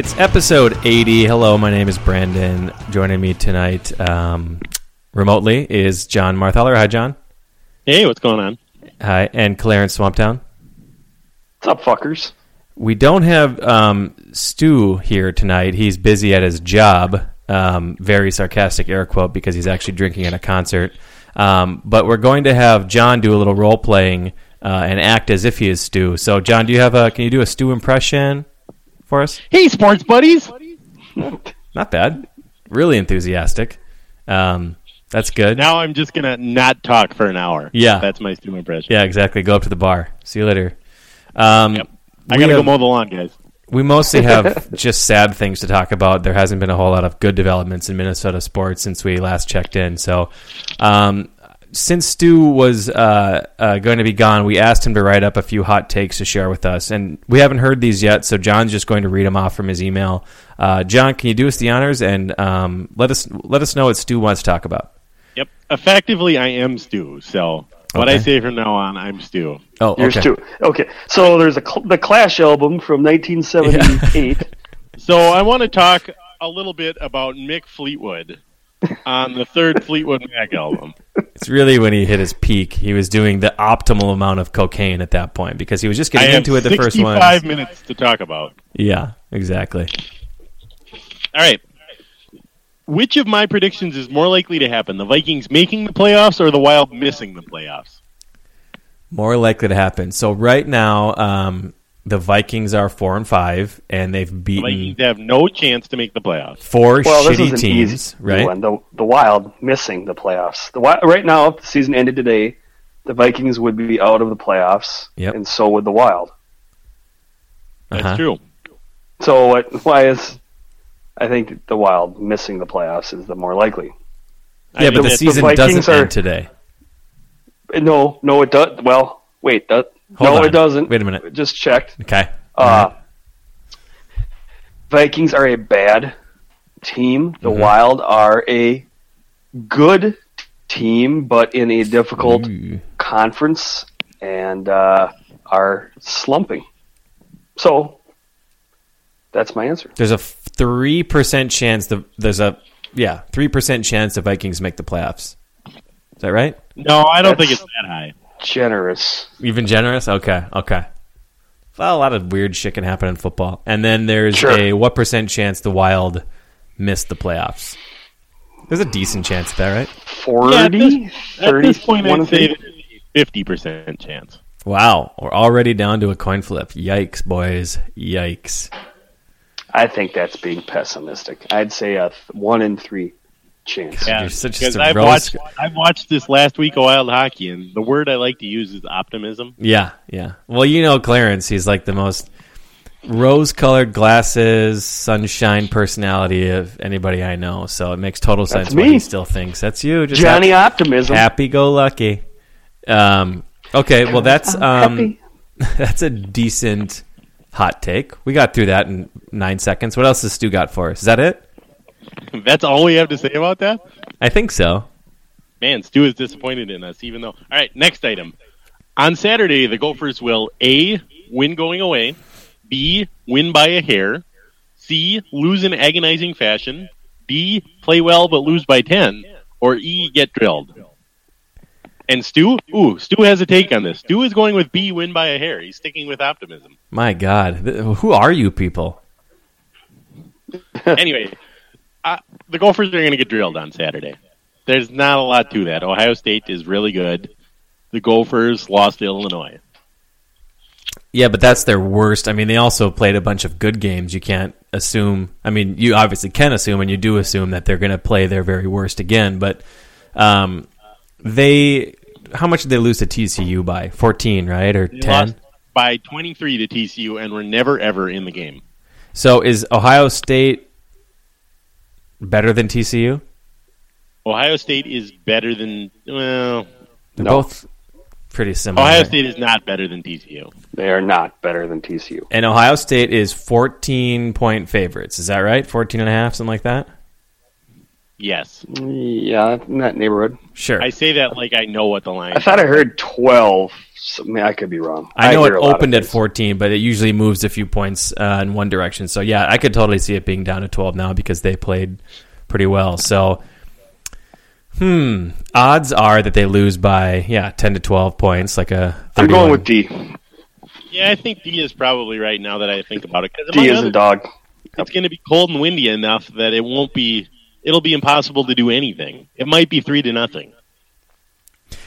It's episode 80. Hello, my name is Brandon. Joining me tonight um, remotely is John Marthaler. Hi, John. Hey, what's going on? Hi, and Clarence Swamptown. What's up, fuckers? We don't have um, Stu here tonight. He's busy at his job. Um, very sarcastic air quote because he's actually drinking at a concert. Um, but we're going to have John do a little role playing uh, and act as if he is Stu. So, John, do you have a? Can you do a Stu impression for us? Hey, sports buddies. Not bad. Really enthusiastic. Um, that's good. Now I'm just gonna not talk for an hour. Yeah. that's my Stu impression. Yeah, exactly. Go up to the bar. See you later. Um, Yep. I we gotta go mow the lawn, guys. We mostly have just sad things to talk about. There hasn't been a whole lot of good developments in Minnesota sports since we last checked in. So, um, since Stu was uh, uh, going to be gone, we asked him to write up a few hot takes to share with us, and we haven't heard these yet. So John's just going to read them off from his email. Uh, John, can you do us the honors and um, let us let us know what Stu wants to talk about? Yep. Effectively, I am Stu. So what I say from now on, I'm Stu. Oh, Here's okay. two. Okay, so there's a cl- the Clash album from 1978. So I want to talk a little bit about Mick Fleetwood on the third Fleetwood Mac album. It's really when he hit his peak. He was doing the optimal amount of cocaine at that point because he was just getting have into it the first one. 65 minutes to talk about. Yeah, exactly. All right. Which of my predictions is more likely to happen? The Vikings making the playoffs or the Wild missing the playoffs? More likely to happen. So right now, um, the Vikings are four and five, and they've The beaten Vikings have no chance to make the playoffs. four well, this shitty is teams. easy right? one. The the Wild missing the playoffs. The right now, if the season ended today, the Vikings would be out of the playoffs, Yep. and so would the Wild. That's Uh-huh. true. So what? Why is I think the Wild missing the playoffs is the more likely. I Yeah, mean, but the season Vikings doesn't are- end today. No, no, it does. Well, wait, that, no, on. it doesn't. Wait a minute. Just checked. Okay. Uh, Vikings are a bad team. The Mhm. Wild are a good team, but in a difficult Ooh. conference and uh, are slumping. So that's my answer. There's a three percent chance the there's a yeah three percent chance the Vikings make the playoffs. Is that right? No, I don't think it's that high. Generous. Even generous? Okay, okay. Well, a lot of weird shit can happen in football. And then there's Sure. a what percent chance the Wild miss the playoffs? There's a decent chance of that, right? 40, Yeah, at this, 30, at this point, one I'd say the- that it's a fifty percent chance. Wow, we're already down to a coin flip. Yikes, boys. Yikes. I think that's being pessimistic. I'd say a th- one in three chance. Yeah, such because a I've rose- watched I've watched this last week of Wild Hockey, and the word I like to use is optimism. Yeah, yeah. Well, you know Clarence, he's like the most rose-colored glasses, sunshine personality of anybody I know. So it makes total sense That's why me. he still thinks that's you. Just Johnny hap- Optimism. happy-go-lucky. Um, okay, well that's um, that's a decent hot take. We got through that in nine seconds. What else has Stu got for us? Is that it? That's all we have to say about that. I think so. Man, Stu is disappointed in us, even though. All right, next item. On Saturday, the Gophers will A, win going away, B. Win by a hair. C. Lose in agonizing fashion. D. Play well but lose by 10. Or E. Get drilled. And Stu? Ooh, Stu has a take on this. Stu is going with B. Win by a hair. He's sticking with optimism. My God, who are you people? anyway, uh, the Gophers are going to get drilled on Saturday. There's not a lot to that. Ohio State is really good. The Gophers lost to Illinois. Yeah, but that's their worst. I mean, they also played a bunch of good games. You can't assume. I mean, you obviously can assume, and you do assume that they're going to play their very worst again. But um, they, how much did they lose to TCU by? Fourteen, right, or ten? lost by 23 to TCU and were never ever in the game. So is Ohio State better than TCU? Ohio State is better than well. They're No. both pretty similar. Ohio State is not better than TCU. They are not better than TCU. And Ohio State is 14 point favorites. Is that right? 14 and a half, something like that? Yes, Yeah, in that neighborhood. Sure. I say that like I know what the line. I thought I heard 12. So, I, mean, I could be wrong. I know it hear a lot of opened at 14, but it usually moves a few points uh, in one direction. So yeah, I could totally see it being down to 12 now because they played pretty well. So, hmm, odds are that they lose by yeah 10 to 12 points, like a. 31. I'm going with D. Yeah, I think D is probably right now that I think about it. Because D is a dog. it's going to be cold and windy enough that it won't be. It'll be impossible to do anything. It might be three to nothing.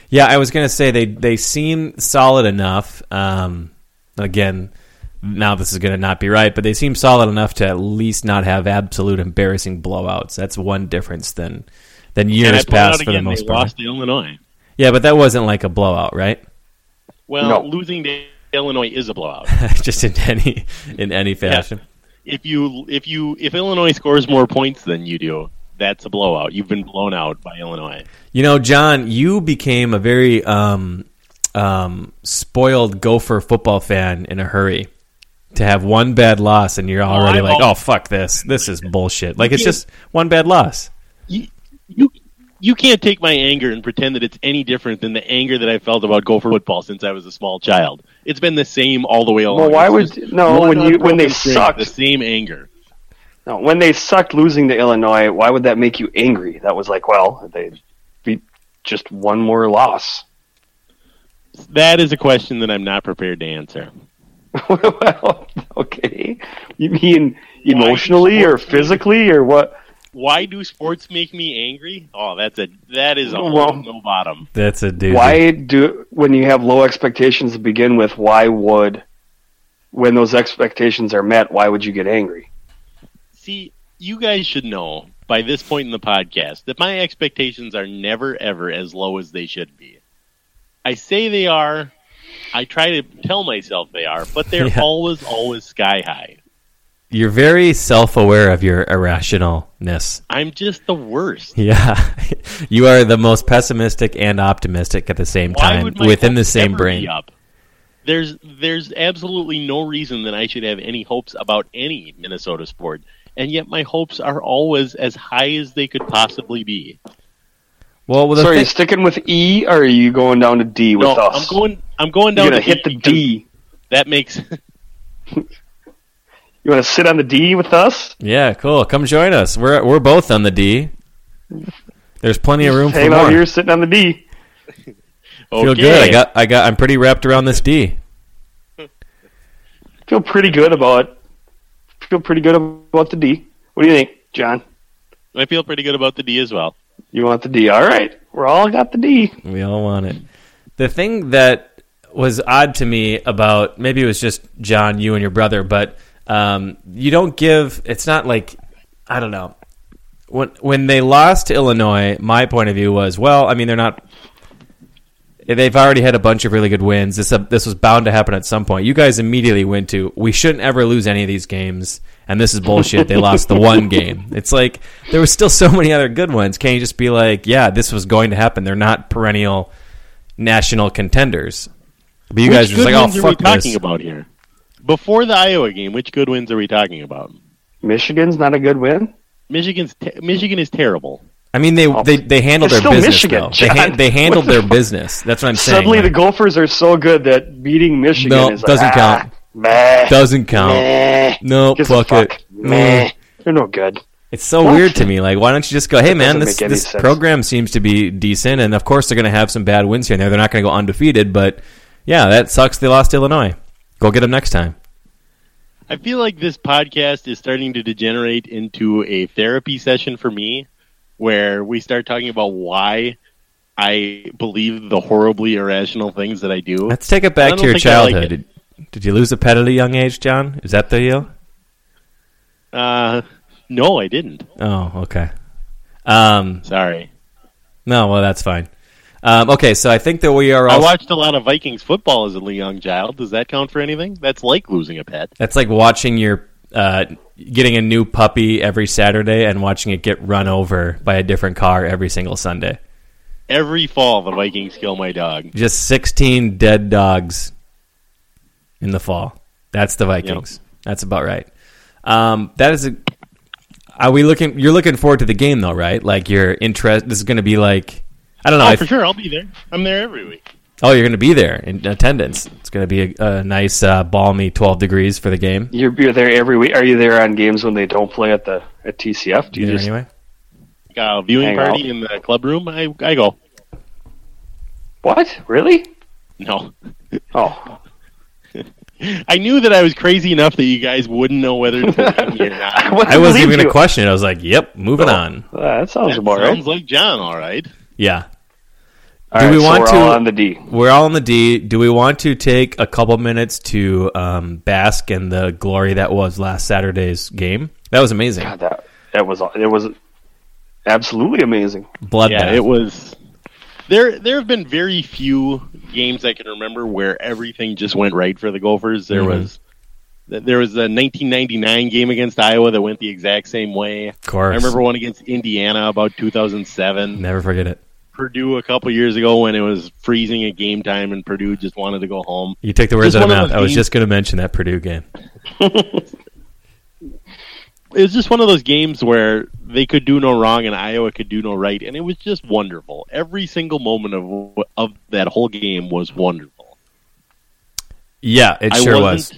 Yeah, I was going to say they they seem solid enough. Um, again, now this is going to not be right, but they seem solid enough to at least not have absolute embarrassing blowouts. That's one difference than than years point out past for the most they part. lost to Illinois. Yeah, but that wasn't like a blowout, right? Well, No. losing to Illinois is a blowout. Just in any in any fashion. if you if you if Illinois scores more points than you do, that's a blowout. You've been blown out by Illinois. You know, John, you became a very um, um, spoiled Gopher football fan in a hurry. To have one bad loss and you're already I've like, al- oh fuck this, this is bullshit. Like it's just one bad loss. You you you can't take my anger and pretend that it's any different than the anger that I felt about Gopher football since I was a small child. It's been the same all the way along. Well, why It's would no when you when they unbroken sucked the same anger. No, when they sucked losing to Illinois? Why would that make you angry? That was like, well, they beat just one more loss. That is a question that I'm not prepared to answer. well, okay. You mean emotionally or physically or what? Why do sports make me angry? Oh, that's a that is a Well- no bottom. That's a doozy. Why do when you have low expectations to begin with? Why would when those expectations are met? Why would you get angry? See, you guys should know by this point in the podcast that my expectations are never ever as low as they should be. I say they are. I try to tell myself they are, but they're Yeah. always, always sky high. You're very self-aware of your irrationalness. I'm just the worst. Yeah, you are the most pessimistic and optimistic at the same time within the same brain. There's there's absolutely no reason that I should have any hopes about any Minnesota sport, and yet my hopes are always as high as they could possibly be. Well, well the so are you thing- sticking with E or are you going down to D with no, us? I'm going. I'm going down You're gonna to hit the D. That makes You want to sit on the D with us? yeah, cool. Come join us. We're we're both on the D. There's plenty of room for Hang more. out here sitting on the D. Feel good. I got I got. I'm pretty wrapped around this D. Feel pretty good about. Feel pretty good about the D. What do you think, John? I feel pretty good about the D as well. You want the D? All right, we're all got the D. We all want it. The thing that was odd to me about maybe it was just John, you and your brother, but um, you don't give. It's not like I don't know. When when they lost to Illinois, my point of view was well. I mean, they're not. They've already had a bunch of really good wins. This uh, this was bound to happen at some point. You guys immediately went to we shouldn't ever lose any of these games, and this is bullshit. they lost the one game. It's like there was still so many other good ones. Can't you just be like, yeah, this was going to happen? They're not perennial national contenders. But you which guys are just like, oh wins are we fuck talking this. about here? Before the Iowa game, which good wins are we talking about? Michigan's not a good win. Michigan's te- Michigan is terrible. I mean, they they, they handled their still business Michigan, though. They, ha- they handled the their fuck? business. That's what I'm saying. Suddenly, Like, the Gophers are so good that beating Michigan no is doesn't ah. count. Meh. Doesn't count. Meh. No, fuck fuck. it. Meh. They're no good. It's so What? weird to me. Like, why don't you just go, hey, man, this, this sense. program seems to be decent, and of course they're going to have some bad wins here and there. They're not going to go undefeated, but yeah, that sucks they lost to Illinois. Go get them next time. I feel like this podcast is starting to degenerate into a therapy session for me where we start talking about why I believe the horribly irrational things that I do. Let's take it back to your I like childhood. did, did you lose a pet at a young age, John? Is that the deal? Uh, no, I didn't. Oh, okay. Um, Sorry. no, well, that's fine. Um, okay, so I think that we are I watched a lot of Vikings football as a young child. Does that count for anything? That's like losing a pet. That's like watching your uh, getting a new puppy every Saturday and watching it get run over by a different car every single Sunday. Every fall, the Vikings kill my dog. Just 16 dead dogs in the fall. That's the Vikings. That's about right. Um, that is a. Are we looking? You're looking forward to the game though, right? Like your interest. This is going to be like. I don't know. Oh, I for sure, I'll be there. I'm there every week. Oh, you're going to be there in attendance. It's going to be a, a nice, uh, balmy 12 degrees for the game. You're, you're there every week. Are you there on games when they don't play at the at TCF? Do you There just anyway. Got a viewing Hang party out. in the club room. I I go. what? Really? No, Oh, I knew that I was crazy enough that you guys wouldn't know whether to believe me or not. I, I wasn't even going to question it. I was like, "Yep, moving Oh. on." Uh, that sounds That about sounds right. like John. All right. Yeah, All Do right, we so want we're to- all on the D? we're all on the D. Do we want to take a couple minutes to um, bask in the glory that was last Saturday's game? That was amazing. God, that that was it was absolutely amazing. Bloodbath. Yeah, it was. There, there have been very few games I can remember where everything just went right for the Gophers. There Mhm. was, there was the 1999 game against Iowa that went the exact same way. of course. I remember one against Indiana about 2007. Never forget it. Purdue a couple years ago when it was freezing at game time and Purdue just wanted to go home. You take the words out of my mouth. I was games- just going to mention that Purdue game. It was just one of those games where they could do no wrong and Iowa could do no right, and it was just wonderful. Every single moment of of that whole game was wonderful. Yeah, it I sure was.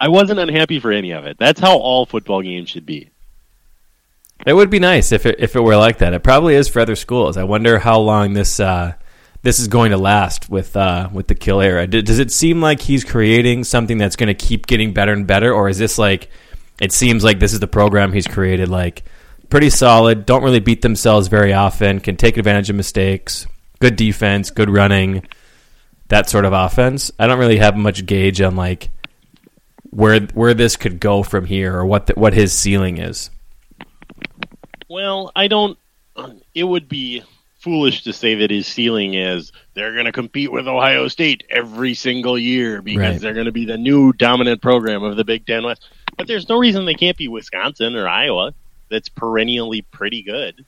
I wasn't unhappy for any of it. That's how all football games should be. It would be nice if it if it were like that. It probably is for other schools. I wonder how long this uh, this is going to last with uh, with the kill era. Does it seem like he's creating something that's going to keep getting better and better, or is this like it seems like this is the program he's created? Like pretty solid. Don't really beat themselves very often. Can take advantage of mistakes. Good defense. Good running. That sort of offense. I don't really have much gauge on like where where this could go from here or what the, what his ceiling is. Well, I don't. It would be foolish to say that his ceiling is they're going to compete with Ohio State every single year because Right. they're going to be the new dominant program of the Big Ten West. But there's no reason they can't be Wisconsin or Iowa. That's perennially pretty good.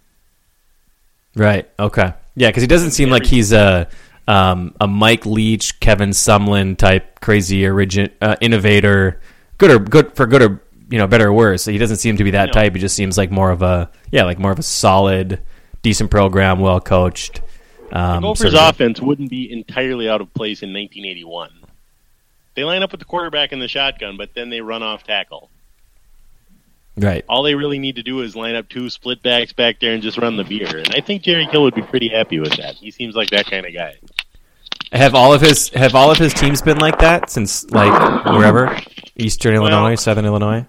Right. Okay. Yeah, because he doesn't seem like he's a um, a Mike Leach, Kevin Sumlin type crazy origin uh, innovator. Good or good for good or you know better or worse. He doesn't seem to be that No. type. He just seems like more of a yeah, like more of a solid, decent program, well coached. Um, Gophers sort of- offense wouldn't be entirely out of place in 1981. They line up with the quarterback in the shotgun, but then they run off tackle. right. All they really need to do is line up two split backs back there and just run the beer. And I think Jerry Kill would be pretty happy with that. He seems like that kind of guy. Have all of his have all of his teams been like that since like wherever Eastern Well- Illinois, Southern Illinois?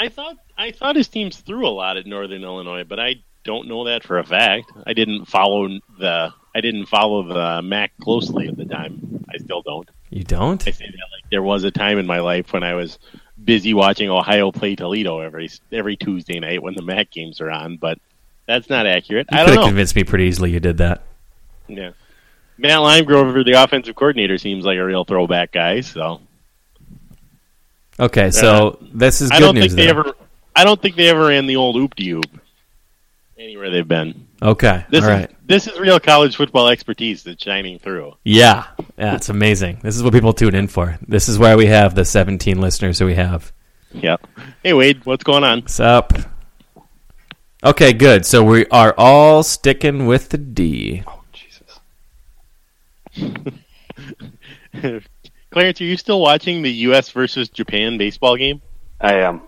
I thought I thought his teams threw a lot at Northern Illinois, but I don't know that for a fact. I didn't follow the I didn't follow the MAC closely at the time. I still don't. You don't? I say that like there was a time in my life when I was busy watching Ohio play Toledo every every Tuesday night when the MAC games are on, but that's not accurate. You I could don't know. convinced me pretty easily. You did that. Yeah. Matt Limegrover, the offensive coordinator, seems like a real throwback guy. So Okay, uh, so this is good I don't news. think they ever. I don't think they ever ran the old oop de oop anywhere they've been. Okay, This all is right. this is real college football expertise that's shining through. Yeah, yeah, it's amazing. This is what people tune in for. This is why we have the 17 listeners that we have. Yep. Hey Wade, what's going on? What's up? Okay, good. So we are all sticking with the D. Oh, Jesus. Clarence, are you still watching the U.S. versus Japan baseball game? I am.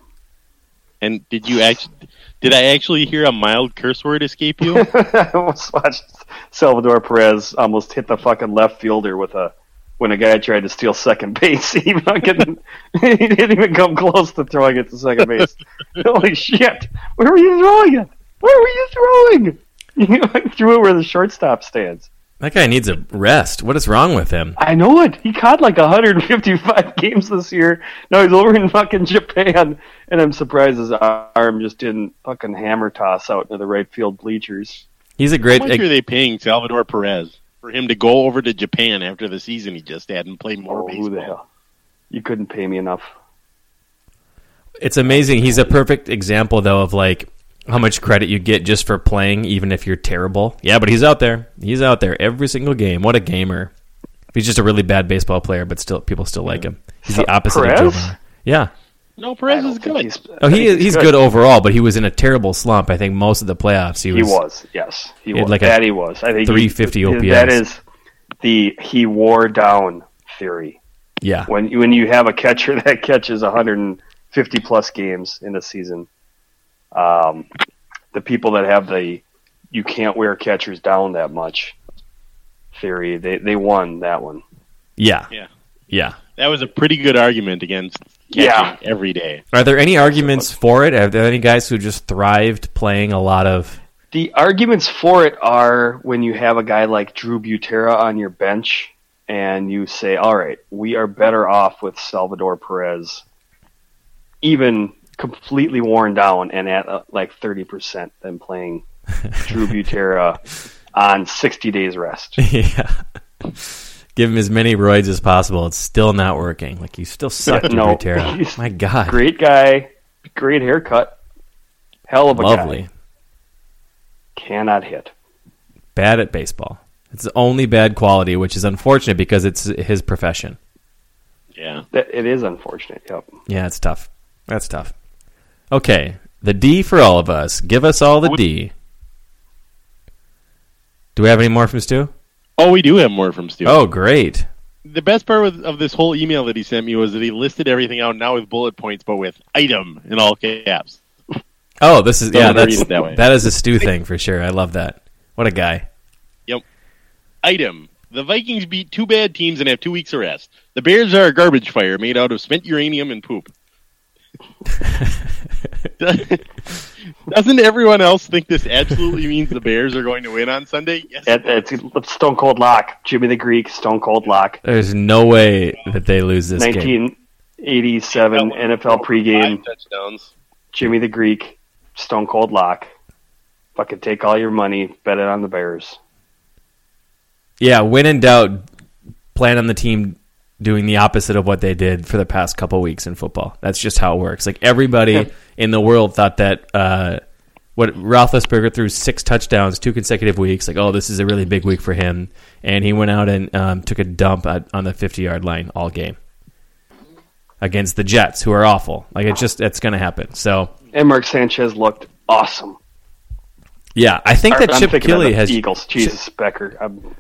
And did you actually? Did I actually hear a mild curse word escape you? I almost watched Salvador Perez almost hit the fucking left fielder with a when a guy tried to steal second base. He fucking he didn't even come close to throwing it to second base. Holy shit! Where were you throwing it? Where were you throwing? You threw it where the shortstop stands. That guy needs a rest. What is wrong with him? I know it. He caught like 155 games this year. Now he's over in fucking Japan, and I'm surprised his arm just didn't fucking hammer toss out into the right field bleachers. He's a great. How great. much are they paying Salvador Perez for him to go over to Japan after the season he just had and play more Oh, baseball? who the hell? You couldn't pay me enough. It's amazing. He's a perfect example, though, of like how much credit you get just for playing, even if you're terrible. Yeah, but he's out there. He's out there every single game. What a gamer! He's just a really bad baseball player, but still, people still like him. He's the opposite of Joe Mauer. Yeah. No, Perez don't is good. he's- Oh, I he think is, he's good. overall, but he was in a terrible slump. I think most of the playoffs he was. He was, yes, he He was. like a that he was. I think 350 OPS. That is the he wore down theory. Yeah, When when you have a catcher that catches 150 plus games in a season, um, the people that have the you can't wear catchers down that much theory, they they won that one. yeah, Yeah. yeah. That was a pretty good argument against catching Yeah. every day. Are there any arguments for it? Are there any guys who just thrived playing a lot of? The arguments for it are when you have a guy like Drew Butera on your bench and you say, all right, we are better off with Salvador Perez, even completely worn down and at uh, like 30% than playing Drew Butera on 60 days rest. yeah. Give him as many roids as possible. It's still not working. Like you still suck, No. no, He's My God, Great guy, great haircut, hell of a lovely. guy. Cannot hit. Bad at baseball. It's the only bad quality, which is unfortunate because it's his profession. Yeah. It is unfortunate. Yep. Yeah, it's tough. That's tough. Okay, the D for all of us. Give us all the oh, D. Do we have any more from Stu? Oh, we do have more from Stu. Oh, great. The best part of this whole email that he sent me was that he listed everything out now with bullet points, but with item in all caps. Oh, this is Don't yeah. That's that way. that is a Stu thing for sure. I love that. What a guy. Yep. Item. The Vikings beat two bad teams and have two weeks of rest. The Bears are a garbage fire made out of spent uranium and poop. Doesn't everyone else think this absolutely means the Bears are going to win on Sunday? Yes. It, it's Stone Cold Lock. Jimmy the Greek, Stone Cold Lock. There's no way that they lose this game. 1987 NFL pregame. Touchdowns. Jimmy the Greek, Stone Cold Lock. Fucking take all your money, bet it on the Bears. Yeah, when in doubt, plan on the team doing the opposite of what they did for the past couple weeks in football. That's just how it works. Like everybody in the world thought that uh, what Roethlisberger threw six touchdowns two consecutive weeks. Like, oh, this is a really big week for him, and he went out and um, took a dump at, on the fifty yard line all game against the Jets, who are awful. Like it's just it's going to happen. So And Mark Sanchez looked awesome. yeah, I think that I'm Chip Kelly has Eagles. Jesus Becker. I'm,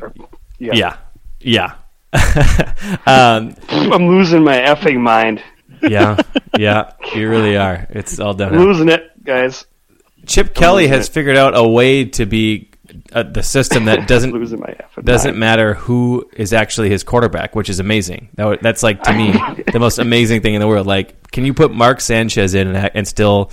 or- yeah. yeah yeah. um, I'm losing my effing mind. yeah, yeah, you really are. It's all done. Losing it, guys. Chip Kelly has it. figured out a way to be uh, the system that doesn't losing my effing doesn't mind. matter who is actually his quarterback, which is amazing. That, that's like to me the most amazing thing in the world. Like, can you put Mark Sanchez in and, and still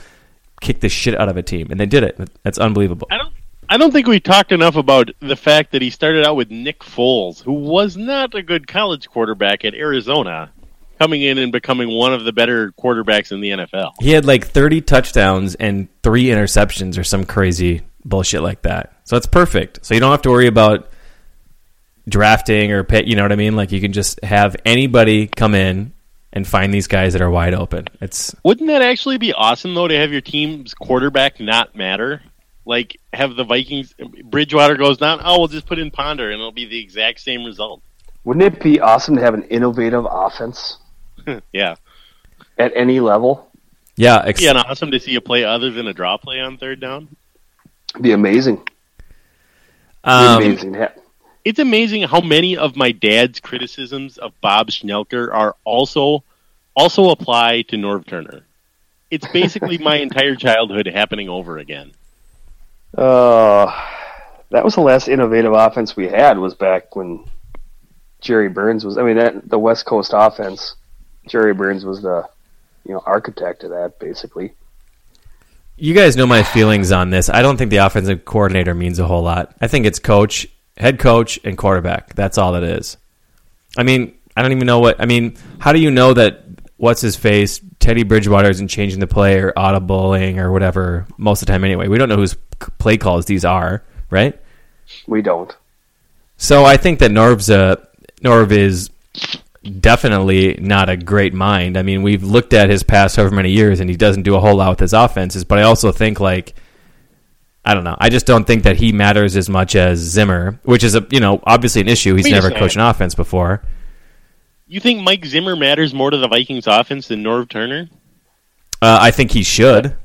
kick the shit out of a team? And they did it. That's unbelievable. I don't. I don't think we talked enough about the fact that he started out with Nick Foles, who was not a good college quarterback at Arizona, coming in and becoming one of the better quarterbacks in the NFL. He had like 30 touchdowns and three interceptions or some crazy bullshit like that. So it's perfect. So you don't have to worry about drafting or pay, you know what I mean? Like you can just have anybody come in and find these guys that are wide open. It's Wouldn't that actually be awesome though to have your team's quarterback not matter? Like have the Vikings Bridgewater goes down, oh we'll just put in Ponder and it'll be the exact same result. Wouldn't it be awesome to have an innovative offense Yeah. at any level? yeah, ex- Yeah, and awesome to see a play other than a draw play on third down. Be amazing. Um, be amazing. to have- it's amazing how many of my dad's criticisms of Bob Schnelker are also also apply to Norv Turner. It's basically my entire childhood happening over again. Uh, that was the last innovative offense we had was back when Jerry Burns was. I mean, that the West Coast offense. Jerry Burns was the you know architect of that, basically. You guys know my feelings on this. I don't think the offensive coordinator means a whole lot. I think it's coach, head coach, and quarterback. That's all it is. I mean, I don't even know what. I mean, how do you know that what's his face Teddy Bridgewater isn't changing the play or audibling or whatever most of the time anyway? We don't know whose play calls these are, right? We don't. So I think that Norv's a Norv is definitely not a great mind. I mean, we've looked at his past however many years, and he doesn't do a whole lot with his offenses. But I also think like. I don't know. I just don't think that he matters as much as Zimmer, which is a you know obviously an issue. He's never coached an offense before. You think Mike Zimmer matters more to the Vikings offense than Norv Turner? Uh, I think he should.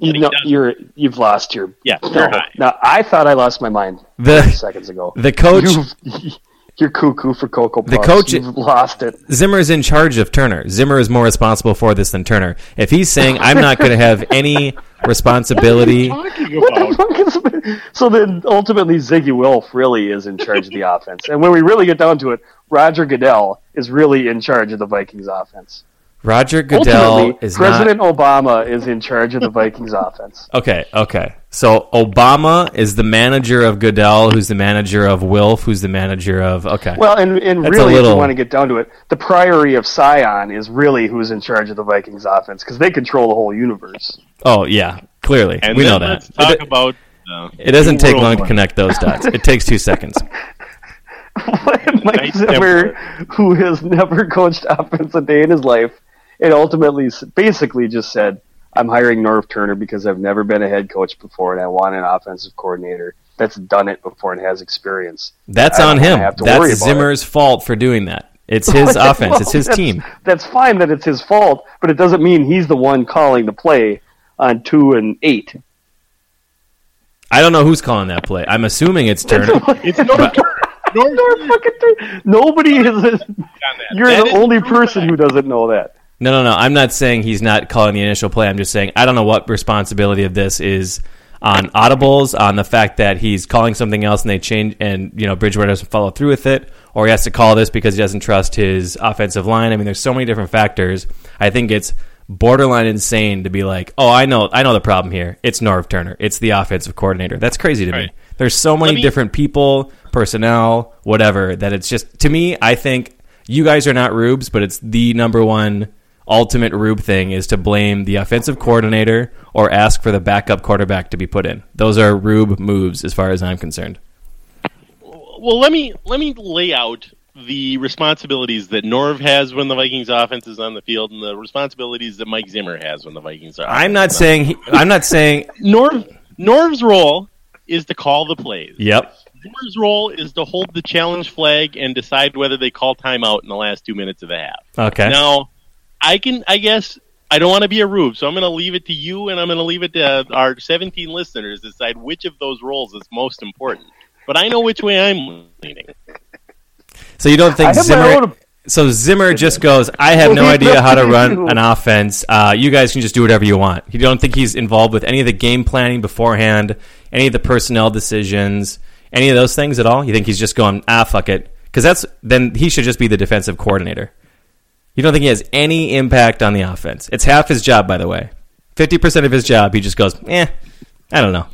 You he know, doesn't. you're you've lost your. Yeah, No, you're now I thought I lost my mind The- seconds ago. The coach You've, you're cuckoo for cocoa puffs. The coach- You've lost it. Zimmer is in charge of Turner. Zimmer is more responsible for this than Turner. If he's saying I'm not going to have any responsibility, Talking What the fuck is? So then, ultimately, Ziggy Wilf really is in charge of the offense. And when we really get down to it, Roger Goodell is really in charge of the Vikings offense. Roger Goodell ultimately, is President Obama is in charge of the Vikings offense. okay. Okay, so Obama is the manager of Goodell, who's the manager of Wilf, who's the manager of okay. Well, and, and That's a really, if you want to get down to it, the Priory of Sion is really who's in charge of the Vikings offense because they control the whole universe. oh yeah, clearly and we know that. let's talk It, about. Uh, it doesn't take World long to connect those dots. It takes two seconds. Mike Nice Zimmer, who has never coached offense a day in his life, and ultimately basically just said, I'm hiring Norv Turner because I've never been a head coach before and I want an offensive coordinator that's done it before and has experience. That's I on him. have to worry That's about it. Zimmer's fault for doing that. It's his offense. It's his That's- team. That's fine that it's his fault, but it doesn't mean he's the one calling the play on two and eight. I don't know who's calling that play. I'm assuming it's Turner. It's Norv Turner. Norv Norv Turner. Nobody is. on. You're That the is only person fact. who doesn't know that. No, no, no. I'm not saying he's not calling the initial play. I'm just saying I don't know what responsibility of this is on audibles, on the fact that he's calling something else and they change, and you know Bridgewater doesn't follow through with it, or he has to call this because he doesn't trust his offensive line. I mean, there's so many different factors. I think it's borderline insane to be like, oh, I know, I know the problem here. It's Norv Turner. It's the offensive coordinator. That's crazy to me. There's so many me- different people, personnel, whatever, that it's just to me. I think you guys are not rubes, but it's the number one ultimate rube thing is to blame the offensive coordinator or ask for the backup quarterback to be put in. Those are rube moves, as far as I'm concerned. Well, let me let me lay out the responsibilities that Norv has when the Vikings offense is on the field, and the responsibilities that Mike Zimmer has when the Vikings are. I'm not saying he, I'm not saying. Norv Norv's role is to call the plays. Yep. Zimmer's role is to hold the challenge flag and decide whether they call timeout in the last two minutes of the half. Okay. Now, I can, I guess, I don't want to be a rube, so I'm going to leave it to you, and I'm going to leave it to uh, our 17 listeners to decide which of those roles is most important. But I know which way I'm leaning. So you don't think have Zimmer? own- So Zimmer just goes, I have no idea how to run an offense. Uh, you guys can just do whatever you want. You don't think he's involved with any of the game planning beforehand, any of the personnel decisions, any of those things at all? You think he's just going, ah, fuck it? Because that's then he should just be the defensive coordinator. You don't think he has any impact on the offense? It's half his job, by the way. Fifty percent of his job, he just goes, eh, I don't know,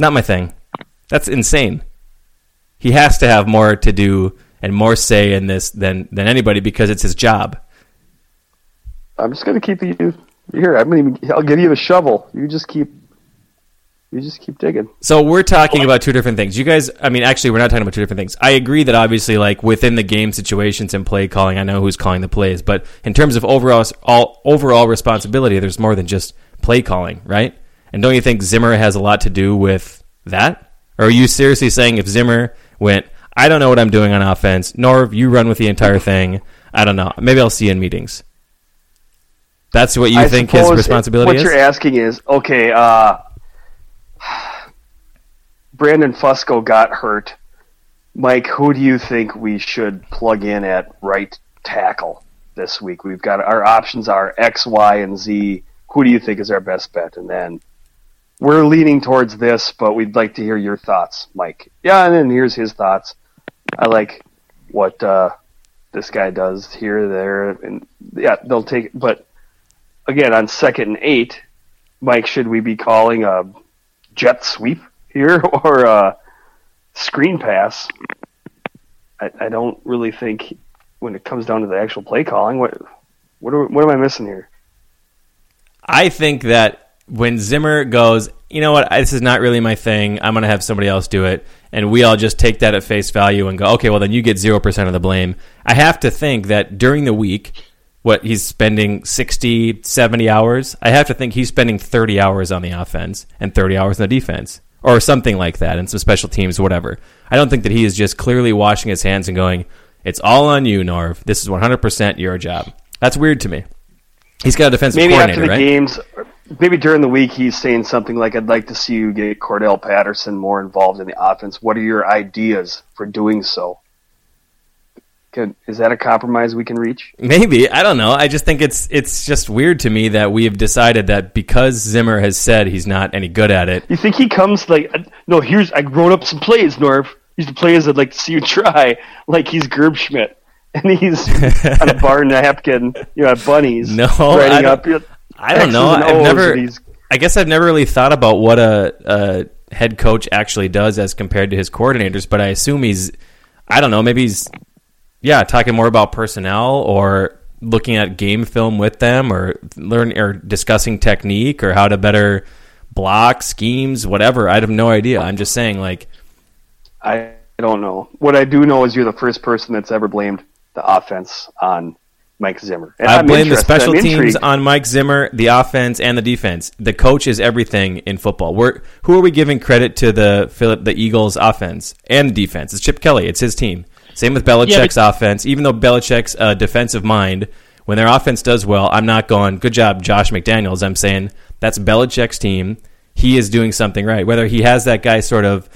not my thing. That's insane. He has to have more to do and more say in this than than anybody because it's his job. I'm just gonna keep you here. I'm gonna. Even, I'll give you a shovel. You just keep. You just keep digging. So we're talking about two different things. You guys, I mean, actually, we're not talking about two different things. I agree that obviously, like within the game situations and play calling, I know who's calling the plays, but in terms of overall all overall responsibility, there's more than just play calling, right? And don't you think Zimmer has a lot to do with that? Or are you seriously saying if Zimmer went, I don't know what I'm doing on offense, Norv, you run with the entire thing. I don't know. Maybe I'll see you in meetings. That's what you I think his responsibility What is. What you're asking is okay. Uh, Brandon Fusco got hurt Mike, who do you think we should plug in at right tackle this week? We've got our options are X, Y, and Z. Who do you think is our best bet? And then we're leaning towards this, but we'd like to hear your thoughts, Mike. Yeah, and then here's his thoughts. I like what uh, this guy does here, there, and yeah, they'll take. But again, on second and eight, Mike, should we be calling a jet sweep here or a screen pass? I, I don't really think when it comes down to the actual play calling, what what are, what am I missing here? I think that when Zimmer goes, you know what, this is not really my thing. I'm going to have somebody else do it. And we all just take that at face value and go, okay, well, then you get 0% of the blame. I have to think that during the week, what he's spending 60, 70 hours, I have to think he's spending 30 hours on the offense and 30 hours on the defense or something like that and some special teams, whatever. I don't think that he is just clearly washing his hands and going, it's all on you, Norv. This is 100% your job. That's weird to me. He's got a defensive maybe coordinator, after the right? games, maybe during the week, he's saying something like, "I'd like to see you get Cordell Patterson more involved in the offense. What are your ideas for doing so?" Is that a compromise we can reach? Maybe I don't know. I just think it's it's just weird to me that we have decided that because Zimmer has said he's not any good at it. You think he comes like, uh, "No, here's I wrote up some plays, Norv. These the plays I'd like to see you try." Like he's Gerb Schmidt. And he's on a bar napkin, you know, at Bunnies. No, I don't- up. you know, I don't know. I've never. I guess I've never really thought about what a, a head coach actually does as compared to his coordinators, but I assume he's. I don't know. Maybe he's. Yeah, talking more about personnel or looking at game film with them or learn or discussing technique or how to better block schemes, whatever. I have no idea. I'm just saying, like, I don't know. What I do know is you're the first person that's ever blamed the offense on Mike Zimmer. And I I'm blame the special I'm teams intrigued. on Mike Zimmer, the offense, and the defense. The coach is everything in football. We're, who are we giving credit to the Philip the Eagles offense and defense? It's Chip Kelly. It's his team. Same with Belichick's offense. Even though Belichick's a defensive mind, when their offense does well, I'm not going, good job, Josh McDaniels. I'm saying that's Belichick's team. He is doing something right. Whether he has that guy sort of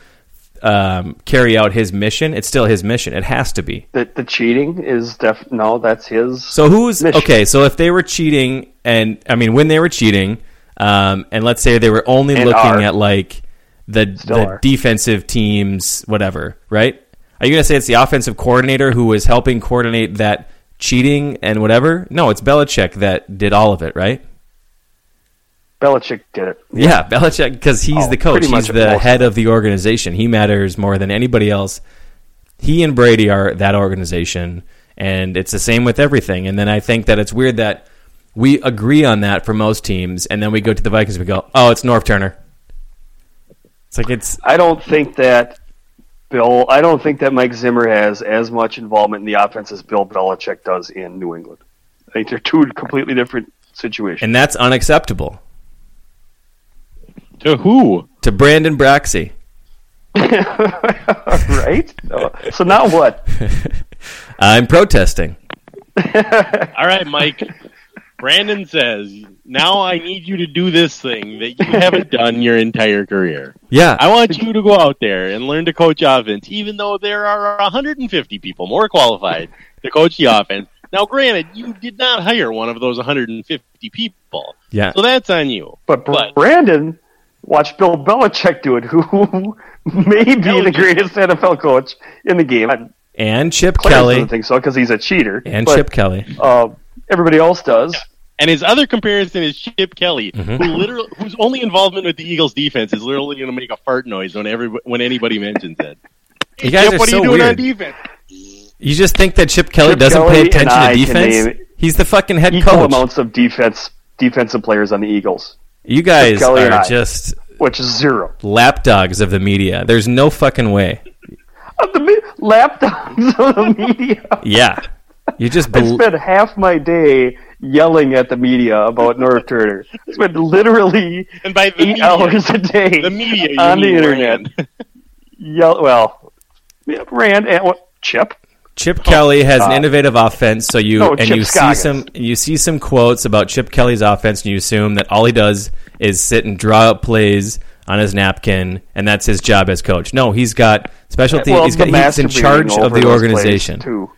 um, carry out his mission, it's still his mission. It has to be. The, the cheating is def no, that's his. So who's mission. okay? So if they were cheating, and I mean when they were cheating, um, and let's say they were only And looking are. at like the Still the are. defensive teams, whatever, right? Are you going to say it's the offensive coordinator who was helping coordinate that cheating and whatever? No, it's Belichick that did all of it, right? Belichick did it. Yeah, Belichick because he's Oh, the coach. He's the head of the organization. He matters more than anybody else. He and Brady are that organization, and it's the same with everything. And then I think that it's weird that we agree on that for most teams, and then we go to the Vikings and we go, "Oh, it's Norv Turner." It's like it's I don't think that Bill. I don't think that Mike Zimmer has as much involvement in the offense as Bill Belichick does in New England. I think they're two completely different situations. and that's unacceptable To who? to Brandon Braxey. right? So now what? I'm protesting. All right, Mike. Brandon says, "Now I need you to do this thing that you haven't done your entire career. Yeah, I want you to go out there and learn to coach offense, even though there are 150 people more qualified to coach the offense. Now, granted, you did not hire one of those 150 people, yeah. so that's on you. But, But- Brandon watched Bill Belichick do it, who may be the greatest NFL coach in the game. I- And Chip Clarence Kelly doesn't think so because he's a cheater. and but, Chip Kelly. Uh, everybody else does. And his other comparison is Chip Kelly, Mhm. who literally, whose only involvement with the Eagles' defense is literally going to make a fart noise when every when anybody mentions it. You guys Chip, are what so are you doing weird. on defense? You just think that Chip Kelly Chip doesn't Kelly pay attention to defense? name He's the fucking head Equal coach. amounts of defense defensive players on the Eagles, You guys are I. just which is zero. lapdogs of the media. There's no fucking way. Of the me- lapdogs of the media. Yeah. You just I spent half my day yelling at the media about Norv Turner. I spent literally And by the eight media, hours a day the media on the internet. Rand. Yell well, yeah, Rand and what? Chip. Chip Kelly has an uh, innovative offense, so you no, and Chip you Scoggins. see some you see some quotes about Chip Kelly's offense, and you assume that all he does is sit and draw up plays on his napkin, and that's his job as coach. No, he's got specialty. Well, he's, the got, he's in charge of the organization. too.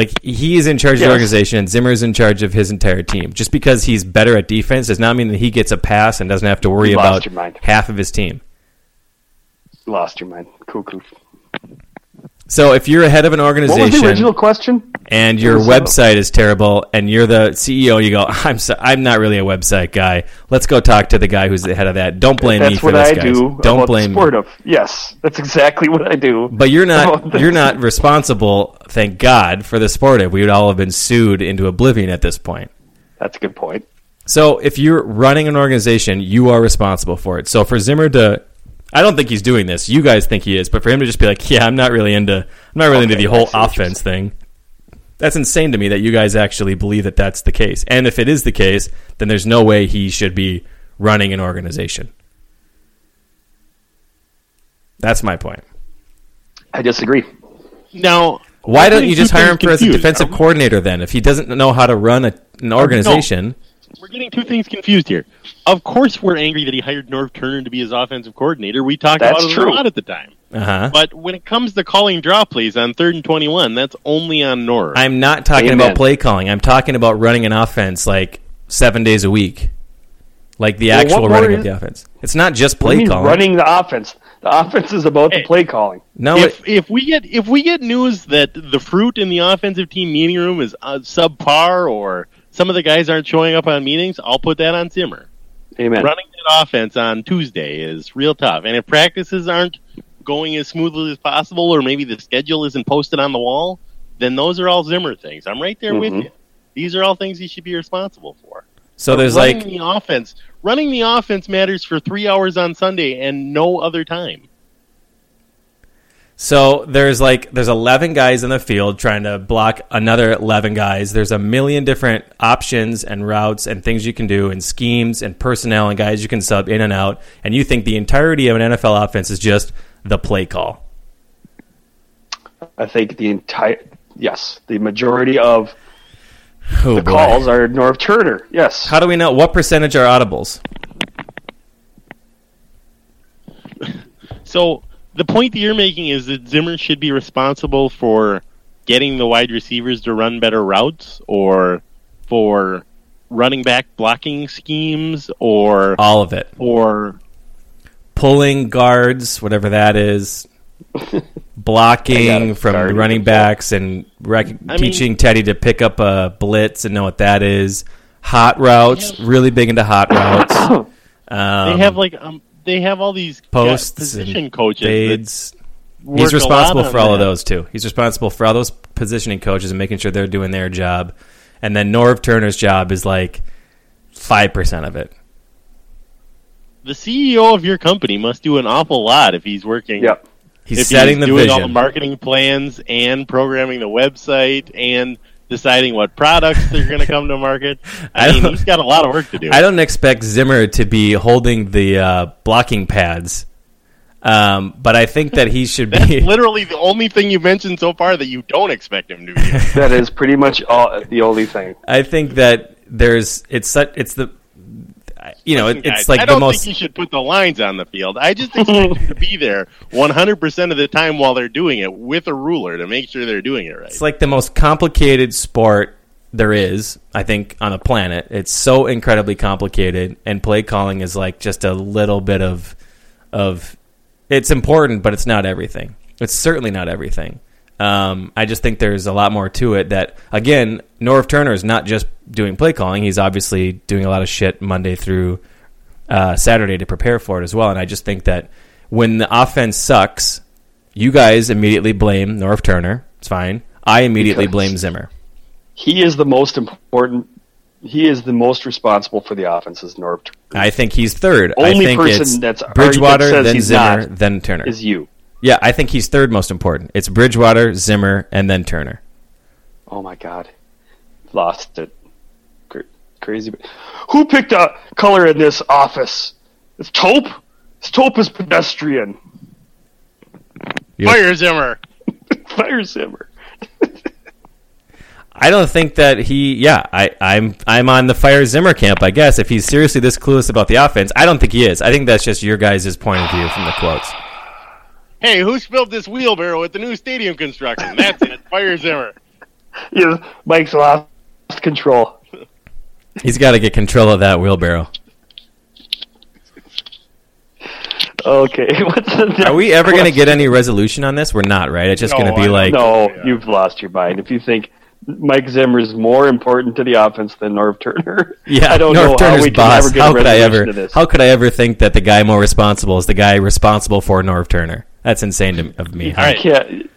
Like he is in charge of the organization, and Zimmer is in charge of his entire team. Just because he's better at defense does not mean that he gets a pass and doesn't have to worry about half of his team. Lost your mind. Cuckoo. So if you're ahead of an What was organization the original question? and your website is terrible and you're the CEO, you go, I'm so, I'm not really a website guy. Let's go talk to the guy who's the head of that. Don't blame me That's for what this, I guys. do. Don't blame me. of. Yes, that's exactly what I do. But you're not you're not responsible, thank God, for the sportive. We would all have been sued into oblivion at this point. That's a good point. So if you're running an organization, you are responsible for it. So for Zimmer to, I don't think he's doing this. You guys think he is, but for him to just be like, yeah, I'm not really into, I'm not really into the whole see what you're offense thing. That's insane to me that you guys actually believe that that's the case. And if it is the case, then there's no way he should be running an organization. That's my point. I disagree. Now, Why don't you just hire things him for as a defensive coordinator then? If he doesn't know how to run a, an organization, We're getting two things confused here. Of course, we're angry that he hired Norv Turner to be his offensive coordinator. We talked That's about it true. a lot at the time. uh huh. But when it comes to calling draw plays on third and twenty-one, that's only on Norv. I'm not talking Amen. about play calling. I'm talking about running an offense like seven days a week, like the Well, actual what more running of the offense. It's not just What do you play mean calling. running the offense. The offense is about Hey. the play calling. no, if it, if we get if we get news that the fruit in the offensive team meeting room is uh, subpar or some of the guys aren't showing up on meetings, I'll put that on Zimmer. Amen. Running that offense on Tuesday is real tough, and if practices aren't going as smoothly as possible, or maybe the schedule isn't posted on the wall, then those are all Zimmer things. I'm right there with Mhm. you. These are all things he should be responsible for. so there's running like the offense. Running the offense matters for three hours on Sunday and no other time. So there's like there's 11 guys in the field trying to block another 11 guys. There's a million different options and routes and things you can do and schemes and personnel and guys you can sub in and out. And you think the entirety of an NFL offense is just the play call. I think the entire yes, the majority of Oh, the boy. calls are Norv Turner. Yes. How do we know what percentage are audibles? So the point that you're making is that Zimmer should be responsible for getting the wide receivers to run better routes or for running back blocking schemes or All of it. or pulling guards, whatever that is, blocking from running backs, and rec- I mean- teaching Teddy to pick up a blitz and know what that is. Hot routes, really big into hot routes. Um, they have like um they have all these posts position and coaches that fades. He's responsible for all of those too. He's responsible for all those positioning coaches and making sure they're doing their job. And then Norv Turner's job is like five percent of it. The CEO of your company must do an awful lot if he's working Yep. He's if setting he's the doing all the marketing plans and programming the website and deciding what products they're going to come to market. I I mean, he's got a lot of work to do. I don't expect Zimmer to be holding the uh, blocking pads, um, but I think that he should That's be. literally the only thing you mentioned so far that you don't expect him to be. that is pretty much all, the only thing. I think that there's it's such it's the you know it, it's like I the don't most think you should put the lines on the field. I just expect to be there 100% of the time while they're doing it with a ruler to make sure they're doing it right. it's like the most complicated sport there is I think on the planet. It's so incredibly complicated, and play calling is like just a little bit of of it's important, but it's not everything. It's certainly not everything. Um, I just think there's a lot more to it. That again, Norv Turner is not just doing play calling; he's obviously doing a lot of shit Monday through uh, Saturday to prepare for it as well. And I just think that when the offense sucks, you guys immediately blame Norv Turner. It's fine. I immediately Because- blame Zimmer. He is the most important. He is the most responsible for the offense's North I think he's third. Only I think person it's that's Bridgewater, that says then he's Zimmer, then Turner. is you. Yeah, I think he's third most important. It's Bridgewater, Zimmer, and then Turner. Oh my god, lost it. Cra- Crazy. Who picked a color in this office? It's taupe. It's taupe is pedestrian. You- Fire Zimmer. Fire Zimmer. I don't think that he. Yeah, I, I'm I'm on the fire Zimmer camp. I guess if he's seriously this clueless about the offense, I don't think he is. I think that's just your guys' point of view from the quotes. Hey, who spilled this wheelbarrow at the new stadium construction? That's it. Fire Zimmer. Yeah, Mike's lost control. He's got to get control of that wheelbarrow. Okay, what's the next Are we ever going to get any resolution on this? We're not, right? It's just No, going to be I like, No, you've lost your mind. If you think Mike Zimmer is more important to the offense than Norv Turner, yeah, I don't Norv know Turner's how we can boss. ever get how a could I ever? to this. How could I ever think that the guy more responsible is the guy responsible for Norv Turner? That's insane to, of me. All right. Can't,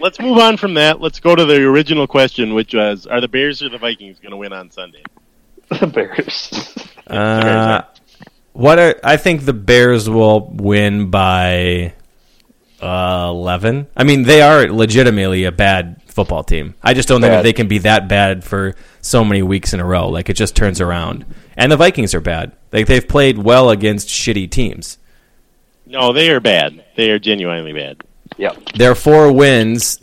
Let's move on from that. Let's go to the original question, which was: Are the Bears or the Vikings going to win on Sunday? the Bears. Uh, what are I think the Bears will win by uh, eleven. I mean, they are legitimately a bad football team. I just don't think that they can be that bad for so many weeks in a row. Like it just turns around. And the Vikings are bad. Like they've played well against shitty teams. No, they are bad. They are genuinely bad. Yep. Their four wins.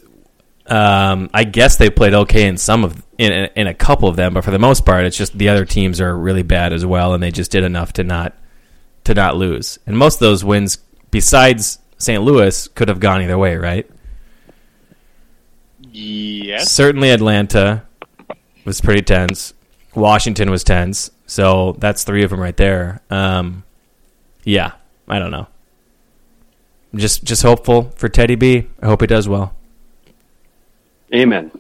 Um, I guess they played okay in some of in in a couple of them, but for the most part, it's just the other teams are really bad as well, and they just did enough to not to not lose. And most of those wins, besides St. Louis, could have gone either way, right? Yes. Certainly, Atlanta was pretty tense. Washington was tense, so that's three of them right there. Um, yeah, I don't know. I'm just just hopeful for Teddy B. I hope he does well. Amen.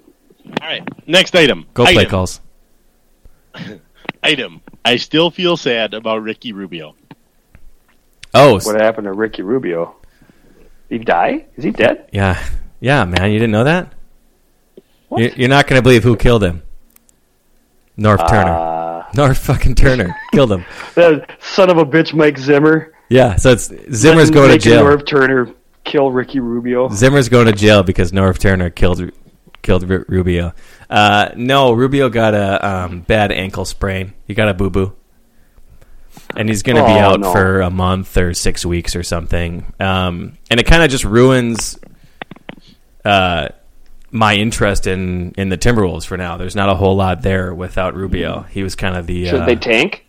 All right. Next item. Go item. play calls. Item. I still feel sad about Ricky Rubio. Oh, What happened to Ricky Rubio? Did he die? Is he dead? Yeah, yeah, man, you didn't know that? You're, you're not going to believe who killed him. Norv Turner. Uh, Norv fucking Turner killed him. that son of a bitch, Mike Zimmer. Yeah, so it's Zimmer's going to making jail. Norv Turner kill Ricky Rubio. Zimmer's going to jail because Norv Turner killed killed Ru- Rubio. Uh, no, Rubio got a um, bad ankle sprain. He got a boo boo, and he's going to be Oh, out no. for a month or six weeks or something. Um, and it kind of just ruins uh, my interest in in the Timberwolves for now. There's not a whole lot there without Rubio. He was kind of the Should uh, they tank?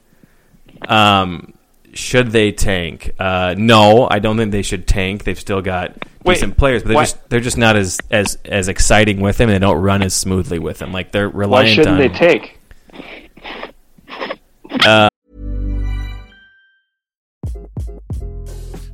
um, should they tank? Uh, no, I don't think they should tank. They've still got Wait, decent players, but they're why- just they're just not as as as exciting with him, and they don't run as smoothly with him. Like they're Why shouldn't on. they tank?